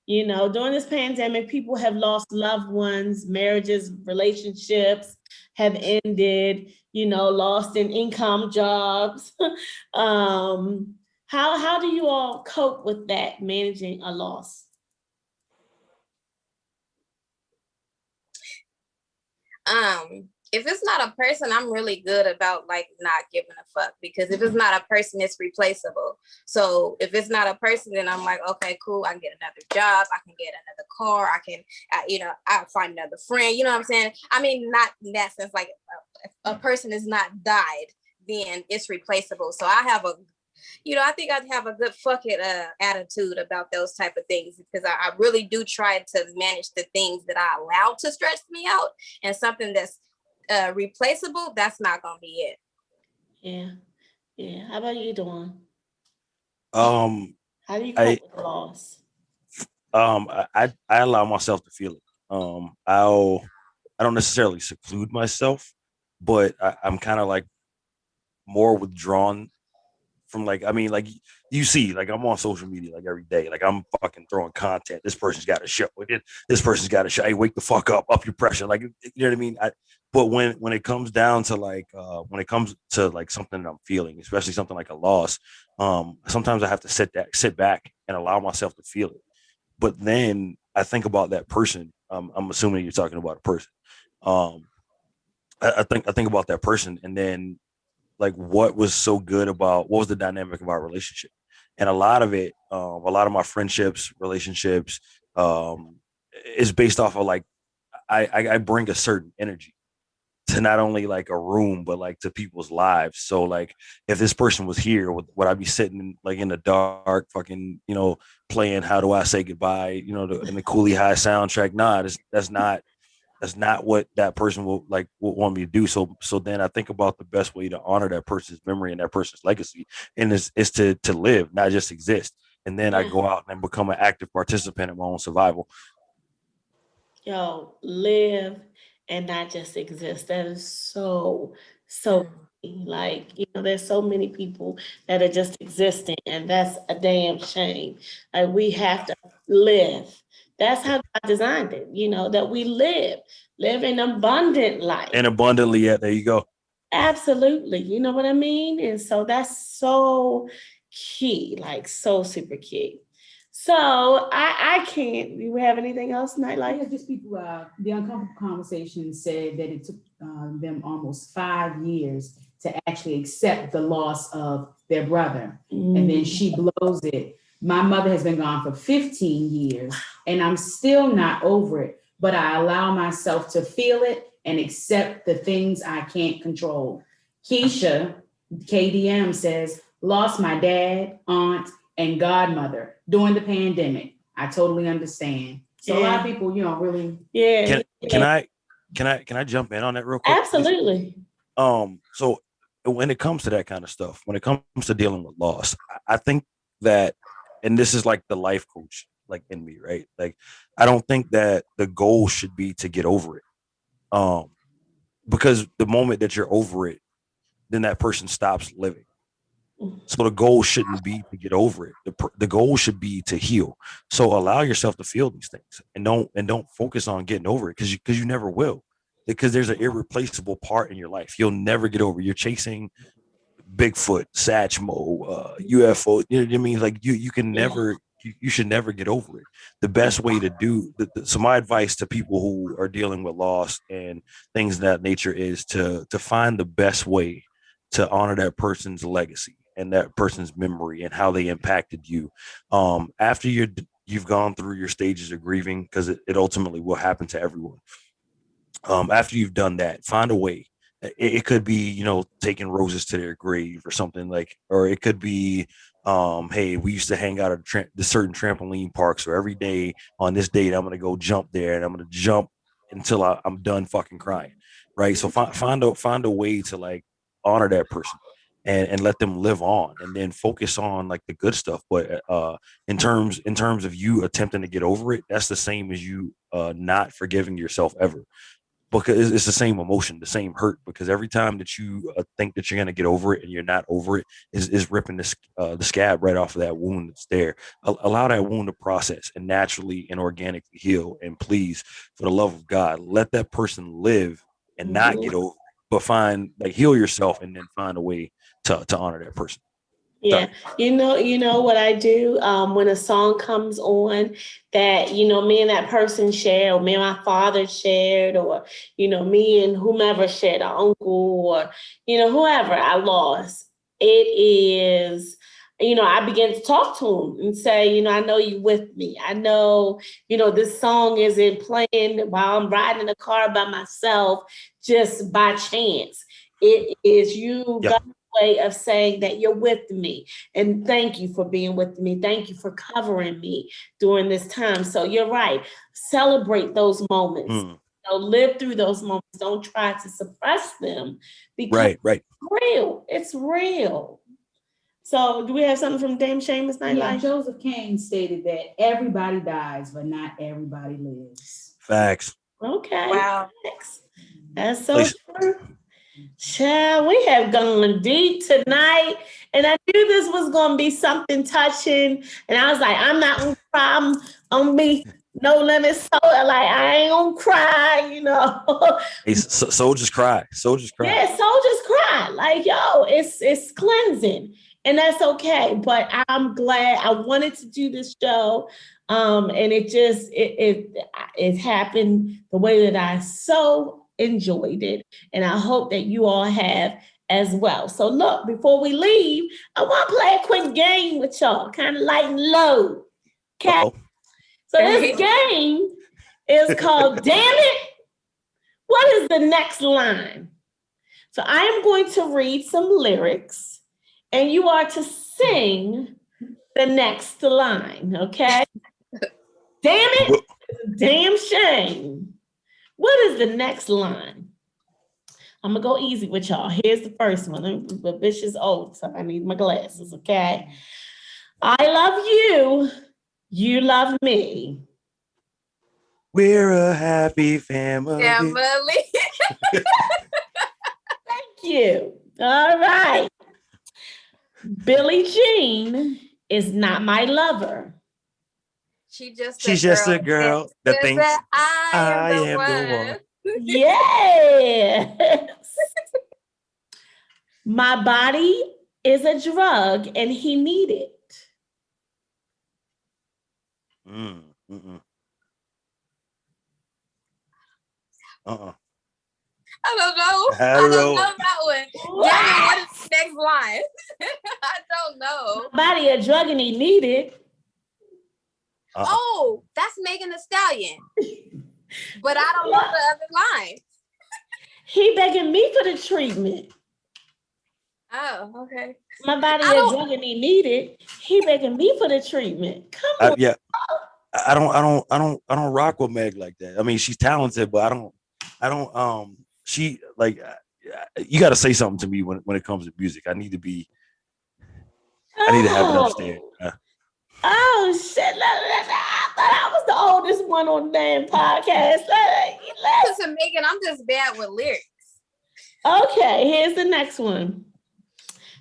You know, during this pandemic, people have lost loved ones, marriages, relationships have ended, you know, lost in income jobs. um, how how do you all cope with that, managing a loss? Um if it's not a person i'm really good about like not giving a fuck because if it's not a person it's replaceable. So if it's not a person then i'm like okay cool i can get another job i can get another car i can uh, you know i'll find another friend you know what i'm saying? I mean not in that sense like if a person is not died then it's replaceable. So i have a you know, I think I'd have a good fuck it uh, attitude about those type of things because I, I really do try to manage the things that I allow to stress me out, and something that's uh, replaceable, that's not gonna be it. Yeah. Yeah. How about you, Dawn? Um, How do you cope I- with loss? um, I, I I allow myself to feel it. Um, I'll I don't necessarily seclude myself, but I, I'm kind of like more withdrawn from like I mean like you see like I'm on social media like every day like I'm fucking throwing content. This person's got a show. This person's got a show. Hey, wake the fuck up, up your pressure. Like you know what I mean. I, but when when it comes down to like uh, when it comes to like something that I'm feeling, especially something like a loss, um, sometimes I have to sit that sit back and allow myself to feel it. But then I think about that person. Um, I'm assuming you're talking about a person. Um, I, I think I think about that person, and then like what was so good about what was the dynamic of our relationship, and a lot of it, um, a lot of my friendships, relationships, um, is based off of like I, I bring a certain energy to not only like a room but like to people's lives. So like if this person was here, would, would I be sitting like in the dark, fucking you know, playing "How Do I Say Goodbye"? You know, the, in the Cooley High soundtrack? Nah, that's that's not that's not what that person will like will want me to do. So so then I think about the best way to honor that person's memory and that person's legacy, and is is to to live, not just exist. And then I mm. go out and become an active participant in my own survival. Yo, live and not just exist. That is so, so mm. like, you know, there's so many people that are just existing, and that's a damn shame. Like we have to live. That's how God designed it, you know, that we live, live an abundant life. And abundantly, yeah, there you go. Absolutely. You know what I mean? And so that's so key, like so super key. So I I can't. Do you have anything else, nightlife? Yeah, just people, uh, the uncomfortable conversation said that it took, uh, them almost five years to actually accept the loss of their brother. and Mm. then she blows it. My mother has been gone for 15 years and I'm still not over it, but I allow myself to feel it and accept the things I can't control. Keisha, KDM says, lost my dad, aunt, and godmother during the pandemic. I totally understand. So a lot of people, you know, really, yeah. Can, can I can I can I jump in on that real quick? Absolutely. um so when it comes to that kind of stuff when it comes to dealing with loss I- i think that and this is like the life coach like in me right? Like i don't think that the goal should be to get over it um because the moment that you're over it then that person stops living. So the goal shouldn't be to get over it. The, the goal should be to heal. So allow yourself to feel these things and don't and don't focus on getting over it because you because you never will because there's an irreplaceable part in your life. You'll never get over. You're chasing Bigfoot, Satchmo, uh, UFO. You know what I mean? Like you, you can never. You, you should never get over it. The best way to do. The, the, so my advice to people who are dealing with loss and things of that nature is to to find the best way to honor that person's legacy and that person's memory and how they impacted you. Um, after you're you've gone through your stages of grieving, because it, it ultimately will happen to everyone um, after you've done that, find a way. It, it could be, you know, taking roses to their grave or something like, or it could be, um, hey, we used to hang out at tra- the certain trampoline park, so every day on this date, I'm gonna go jump there and I'm gonna jump until I, I'm done fucking crying, right? So find find a find a way to like honor that person and and let them live on, and then focus on like the good stuff. But uh, in terms in terms of you attempting to get over it, that's the same as you uh not forgiving yourself ever because it's- the same emotion, the same hurt. Because every time that you uh, think that you're gonna get over it and you're not over it, is is ripping the uh, the scab right off of that wound that's there. A- allow that wound to process and naturally and organically heal. And please, for the love of God, let that person live and not get over, it, but find like heal yourself and then find a way to to honor that person. Yeah, you know, you know what I do um, when a song comes on that you know me and that person shared, or me and my father shared, or you know me and whomever shared, our uncle, or you know whoever I lost. It is, you know, I begin to talk to him and say, you know, I know you with me. I know, you know, this song isn't playing while I'm riding in the car by myself just by chance. It is you, Yeah. God way of saying that you're with me and thank you for being with me thank you for covering me during this time so you're right celebrate those moments Mm, you know, live through those moments don't try to suppress them because right, right. it's real it's real so do we have something from Dame Seamus yeah, Joseph Kane stated that everybody dies, but not everybody lives. Facts. okay Wow. thanks. that's so Please. true Child, we have gone deep tonight, and I knew this was going to be something touching. And I was like, I'm not gonna cry. I'm gonna be no limit. So like, I ain't gonna cry, you know. Hey, so, soldiers cry. Soldiers cry. yeah, soldiers cry. Like, yo, it's it's cleansing, and that's okay. But I'm glad I wanted to do this show. Um, and it just it it it happened the way that I so enjoyed it, and I hope that you all have as well. So look, before we leave, I want to play a quick game with y'all, kind of light and low. Okay. Uh-oh. So this game is called Damn It. What is the next line? So I am going to read some lyrics and you are to sing the next line, okay? Damn it, damn shame. What is the next line? I'm gonna go easy with y'all. Here's the first one. The bitch is old, so I need my glasses, okay? I love you. You love me. We're a happy family. Family. Thank you. All right. Billie Jean is not my lover. She just She's just a girl that says thinks that I, I am, the, am the one. one. Yes. My body is a drug and he need it. Mm, mm-mm. Uh-uh. I don't know. I I don't don't know. know that one. Give me what is the next line? I don't know. Body a drug and he needed. Uh-uh. Oh, that's Megan Thee Stallion. But I don't know the other line. He begging me for the treatment. Oh, okay. My body is don't- drug and he needed. He begging me for the treatment. Come I, on. yeah. I I don't I don't I don't I don't rock with Meg like that. I mean, she's talented, but I don't I don't um she like uh, you got to say something to me when when it comes to music. I need to be I need to have it upstairs. Oh shit! I thought I was the oldest one on the damn podcast. Listen, Megan, I'm just bad with lyrics. okay, here's the next one.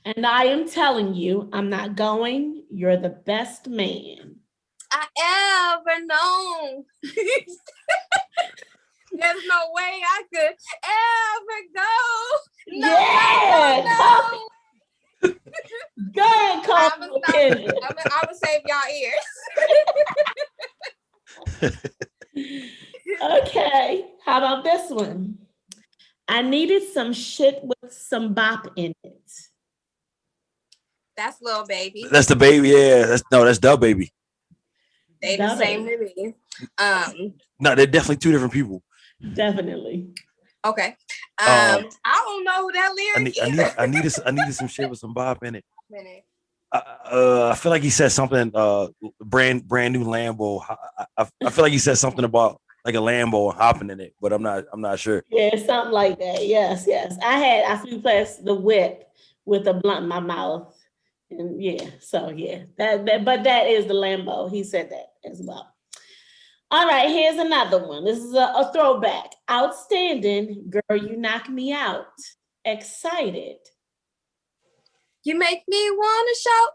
And I am telling you, I'm not going. You're the best man. I ever known. There's no way I could ever go. No, Yeah, no, no, no. Go ahead, call I'ma me stop. Kendra. I'm gonna save y'all ears. Okay, how about this one? I needed some shit with some bop in it. That's Lil Baby. that's the baby. Yeah, that's no, that's DaBaby. They the same it. to me. Um. No, they're definitely two different people. Definitely. Okay. Um. Um, I don't know who that I lyric need, I is. need, I needed, I needed some shit with some bop in it. Minute. I, uh, I feel like he said something. Uh, brand, brand new Lambo. I, I, I feel like he said something about like a Lambo hopping in it, but I'm not, I'm not sure. Yeah, something like that. Yes, yes. I had I flew past the whip with a blunt in my mouth. And yeah, so yeah, that, that but that is the Lambo. He said that as well. All right, here's another one. This is a, a throwback. Outstanding, girl, you knock me out. Excited. You make me wanna shout.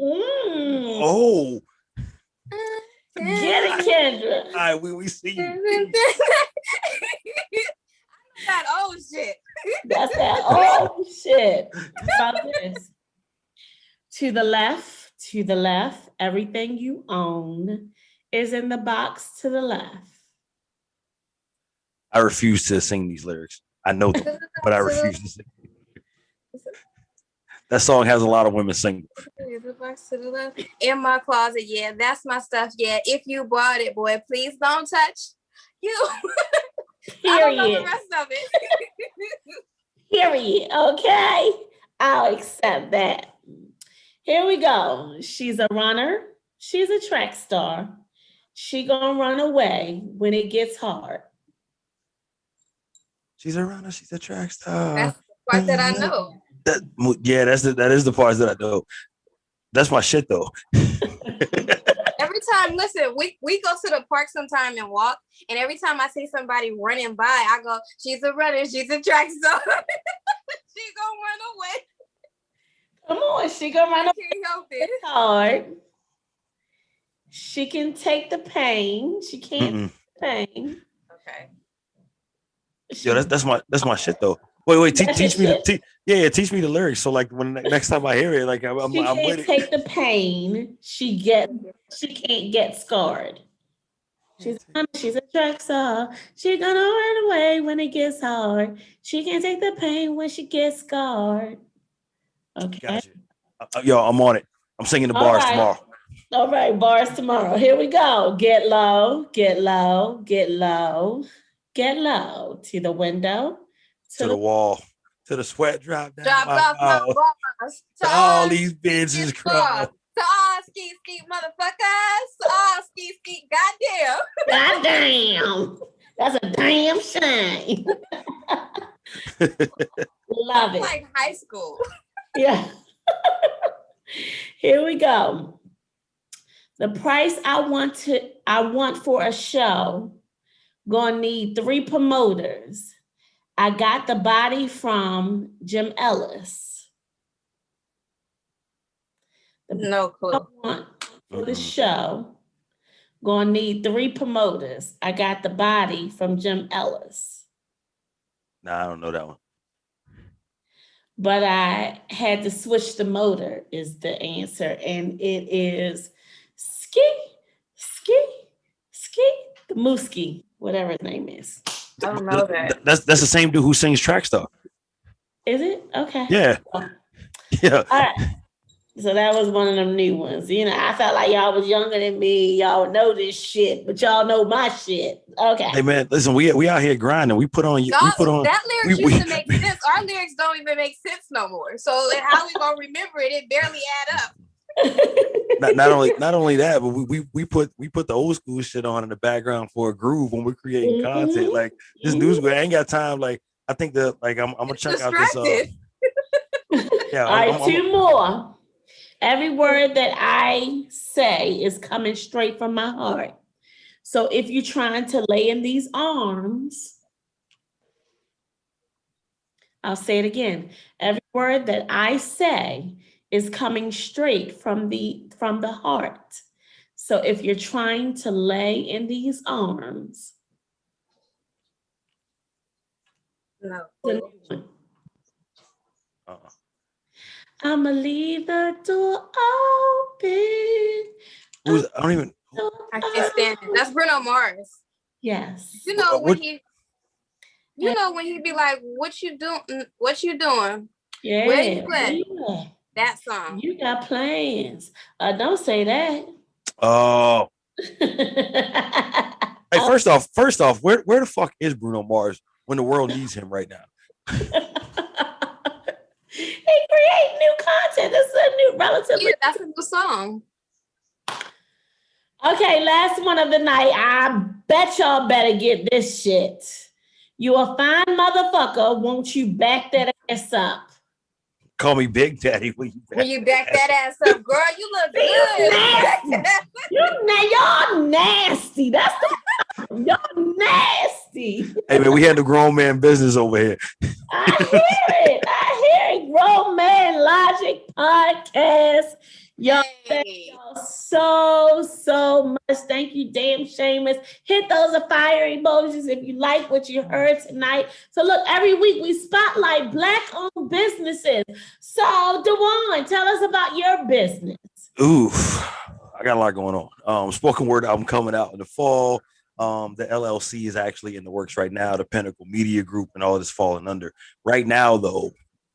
Mm, Oh, get it, Kendra. all right, we, we see you. that old shit. That's that. Oh shit. About this? To the left, to the left, everything you own is in the box to the left. I refuse to sing these lyrics. I know them, but I refuse to sing. That song has a lot of women singing. The box to the left. In my closet, yeah, that's my stuff. Yeah, if you bought it, boy, please don't touch you. I don't know the Period. rest of it. Period. Okay. I'll accept that. Here we go. She's a runner. She's a track star. She gonna run away when it gets hard. She's a runner. She's a track star. That's the part that I mm-hmm. know. that, yeah, that's the, that is the parts that I know. That's my shit though. Every time, listen, we, we go to the park sometime and walk, and every time I see somebody running by, I go, she's a runner, she's a track star. she gonna run away. Come on, she gonna run I away. can't help it. It's hard. She can take the pain. She can't Mm-mm. take pain. Okay. Yo, that's that's my that's my shit though. Wait, wait, te- That's teach me the shit. te- yeah, yeah, teach me the lyrics. So like when next time I hear it, like I'm, I'm, she I'm can't with it. take the pain. She get she can't get scarred. She's a- she's a track star. She gonna run away when it gets hard. She can't take the pain when she gets scarred. Okay. Gotcha. Uh, uh, yo, I'm on it. I'm singing the All bars right. tomorrow. All right, bars tomorrow. Here we go. Get low, get low, get low, get low to the window. To the wall, to the sweat drop down Drop my off my bars. To all these bitches these cry. To all ski ski motherfuckers. To all ski ski goddamn. God damn. That's a damn shame. Love it. Like high school. Yeah. Here we go. The price I want to I want for a show gonna need three promoters. I got the body from Jim Ellis. The No clue. I want for the show gonna need three promoters. I got the body from Jim Ellis. Nah, I don't know that one. but I had to switch the motor is the answer, and it is ski, ski, See? The Mooski, whatever his name is. I don't know that. That's that's the same dude who sings Track Star. Is it? Okay. Yeah. Yeah. All right. So that was one of them new ones. You know, I felt like y'all was younger than me. Y'all would know this shit, but y'all know my shit. Okay. Hey man, listen, we we out here grinding. We put on Y'all- put on that lyrics we- used we- to make sense. Our lyrics don't even make sense no more. So how we gonna remember it? It barely add up. Not, not only not only that, but we, we we put we put the old school shit on in the background for a groove when we're creating content. Mhm. Like this news, I ain't got time. Like I think that like I'm, I'm gonna check out this. Uh, yeah, All I'm- right, I'm- I'm- two more. Every word that I say is coming straight from my heart. So if you're trying to lay in these arms, I'll say it again. Every word that I say is coming straight from the from the heart. So if you're trying to lay in these arms, No. the new one. uh, I'ma leave the door open. who's, I don't even. I can't stand it. That's Bruno Mars. Yes. You know What- when he you know when he be like, What you doing? What you doing? Yeah. Where you at? yeah. That song. You got plans. Uh, don't say that. Oh, hey, first off, first off, where where the fuck is Bruno Mars when the world needs him right now? he create new content. This is a new relatively. Yeah, that's a new song. Okay, last one of the night. I bet y'all better get this shit. You a fine motherfucker. Won't you back that ass up? Call me Big Daddy. When you When you back that ass up, girl, you look You good. You na- y'all nasty. That's the y'all nasty. hey man, we had the grown man business over here. I hear it. I hear it. Grown Man Logic podcast. Y'all, thank y'all so, so much. Thank you, damn shameless. Hit those fire emojis if you like what you heard tonight. So, look, every week we spotlight Black owned businesses. So, Dewan, tell us about your business. Oof, I got a lot going on. Um, spoken word album coming out in the fall. Um, the LLC is actually in the works right now. The Pinnacle Media Group and all this falling under. Right now, though,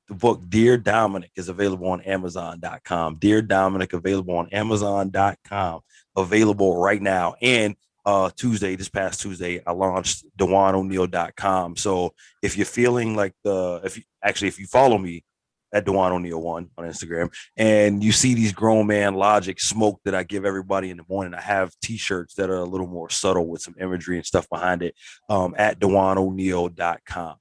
the book Dear Dominic is available on Amazon.com. Dear Dominic available on Amazon.com. Available right now. And uh Tuesday, this past Tuesday, I launched DewanO'Neill.com. So if you're feeling like the if you actually if you follow me at Dewan O'Neill one on Instagram, and you see these grown man logic smoke that I give everybody in the morning. I have t-shirts that are a little more subtle with some imagery and stuff behind it um, at DewanO'Neill.com.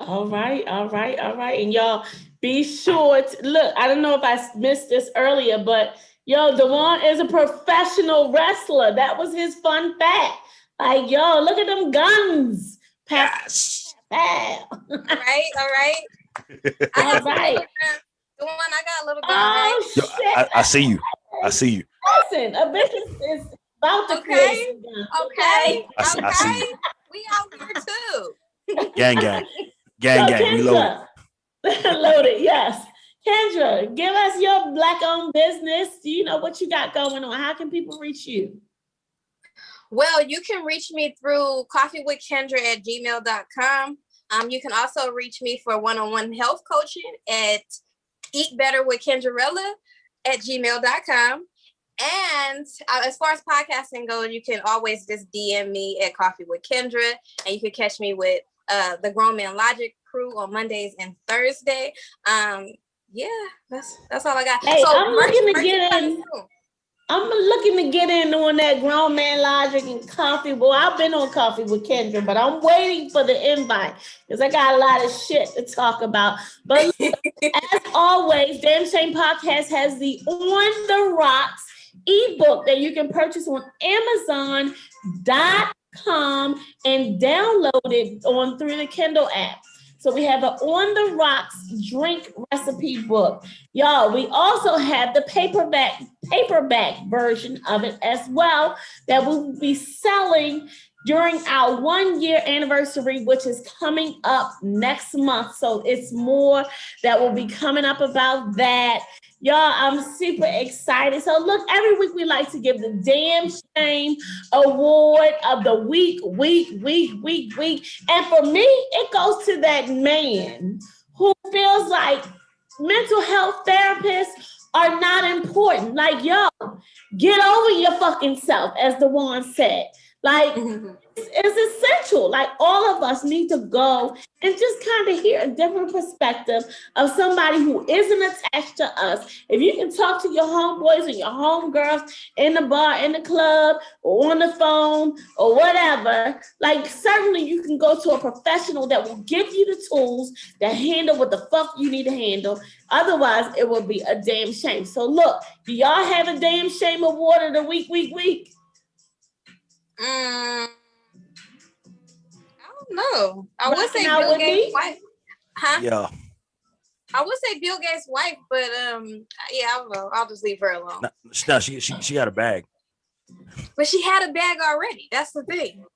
All right, all right, all right. And y'all be sure to look. I don't know if I missed this earlier, but yo, Dewan is a professional wrestler. That was his fun fact. Like, yo, look at them guns. Pow, Yes. pow. All right, all right. I All got right. the one I got a little bit. Oh Yo, shit. I, I see you. I see you. Listen, a business is about to Okay, create some Okay, I see- I see okay. We out here too. Gang, gang, gang, So gang. We loaded. Kendra, loaded, yes. Kendra, give us your black-owned business. Do you know what you got going on? How can people reach you? Well, you can reach me through coffeewithkendra at gmail.com. Um, you can also reach me for one-on-one health coaching at Eat Better with Kendraella at gmail.com. And uh, as far as podcasting goes, you can always just DM me at Coffee with Kendra, and you can catch me with uh, the Grown Man Logic crew on Mondays and Thursday. Um, yeah, that's that's all I got. Hey, I'm merch- looking to get in. I'm looking to get in on that grown man logic and coffee. Well, I've been on coffee with Kendra, but I'm waiting for the invite because I got a lot of shit to talk about. But as always, Damn Shame Podcast has the On the Rocks ebook that you can purchase on Amazon.com and download it on through the Kindle app. So we have an On the Rocks drink recipe book. Y'all, we also have the paperback paperback version of it as well that we will be selling during our one year anniversary, which is coming up next month. So it's more that will be coming up about that. Y'all, I'm super excited. So look, every week we like to give the damn shame award of the week, week, week, week, week. And for me, it goes to that man who feels like mental health therapists are not important. Like, yo, get over your fucking self, as the one said. Like, mm-hmm. it's essential. Like all of us need to go and just kind of hear a different perspective of somebody who isn't attached to us. If you can talk to your homeboys and your homegirls in the bar, in the club, or on the phone, or whatever, like certainly you can go to a professional that will give you the tools to handle what the fuck you need to handle. Otherwise, it will be a damn shame. So look, do y'all have a damn shame award of the week, week, week? Mm, I don't know. I would say Bill Gates' me? wife. Huh? Yeah. I would say Bill Gates' wife, but um, yeah, I don't know. I'll just leave her alone. No, she- no, she she she got a bag. But she had a bag already. That's the thing.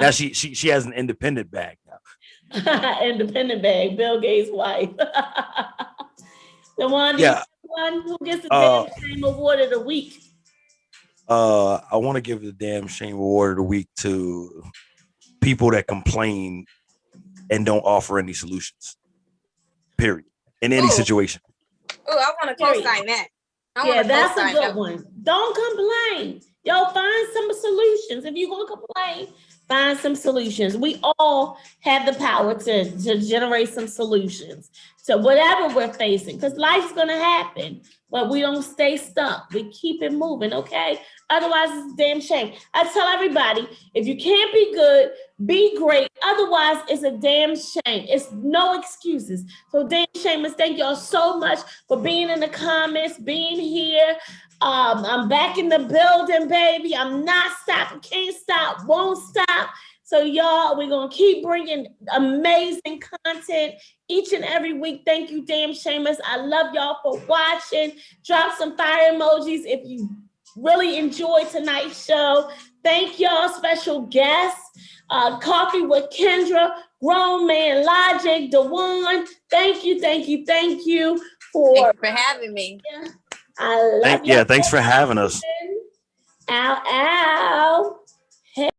Now she she she has an independent bag now. Independent bag, Bill Gates' wife. the one, Yeah. the one who gets the Uh, damn award of the week. Uh, I want to give the damn shame award of the week to people that complain and don't offer any solutions. Period. In any Ooh. situation. Oh, I want to Period. co-sign that. I Yeah, that's a good that. one. Don't complain. Yo, find some solutions. If you're gonna complain, find some solutions. We all have the power to, to generate some solutions to whatever we're facing, because life's gonna happen, but we don't stay stuck. We keep it moving, okay? Otherwise, it's a damn shame. I tell everybody, if you can't be good, be great. Otherwise, it's a damn shame. It's no excuses. So, damn shameless, thank y'all so much for being in the comments, being here. Um, I'm back in the building, baby. I'm not stopping, can't stop, won't stop. So, y'all, we're gonna keep bringing amazing content each and every week. Thank you, damn shameless. I love y'all for watching. Drop some fire emojis if you really enjoyed tonight's show. Thank y'all, special guests. Uh, Coffee with Kendra, Grown Man Logic, Dewan. Thank you, thank you, thank you for. Thank you for having me. Yeah, I love Thank, y'all. yeah, thanks for having us. Ow, ow.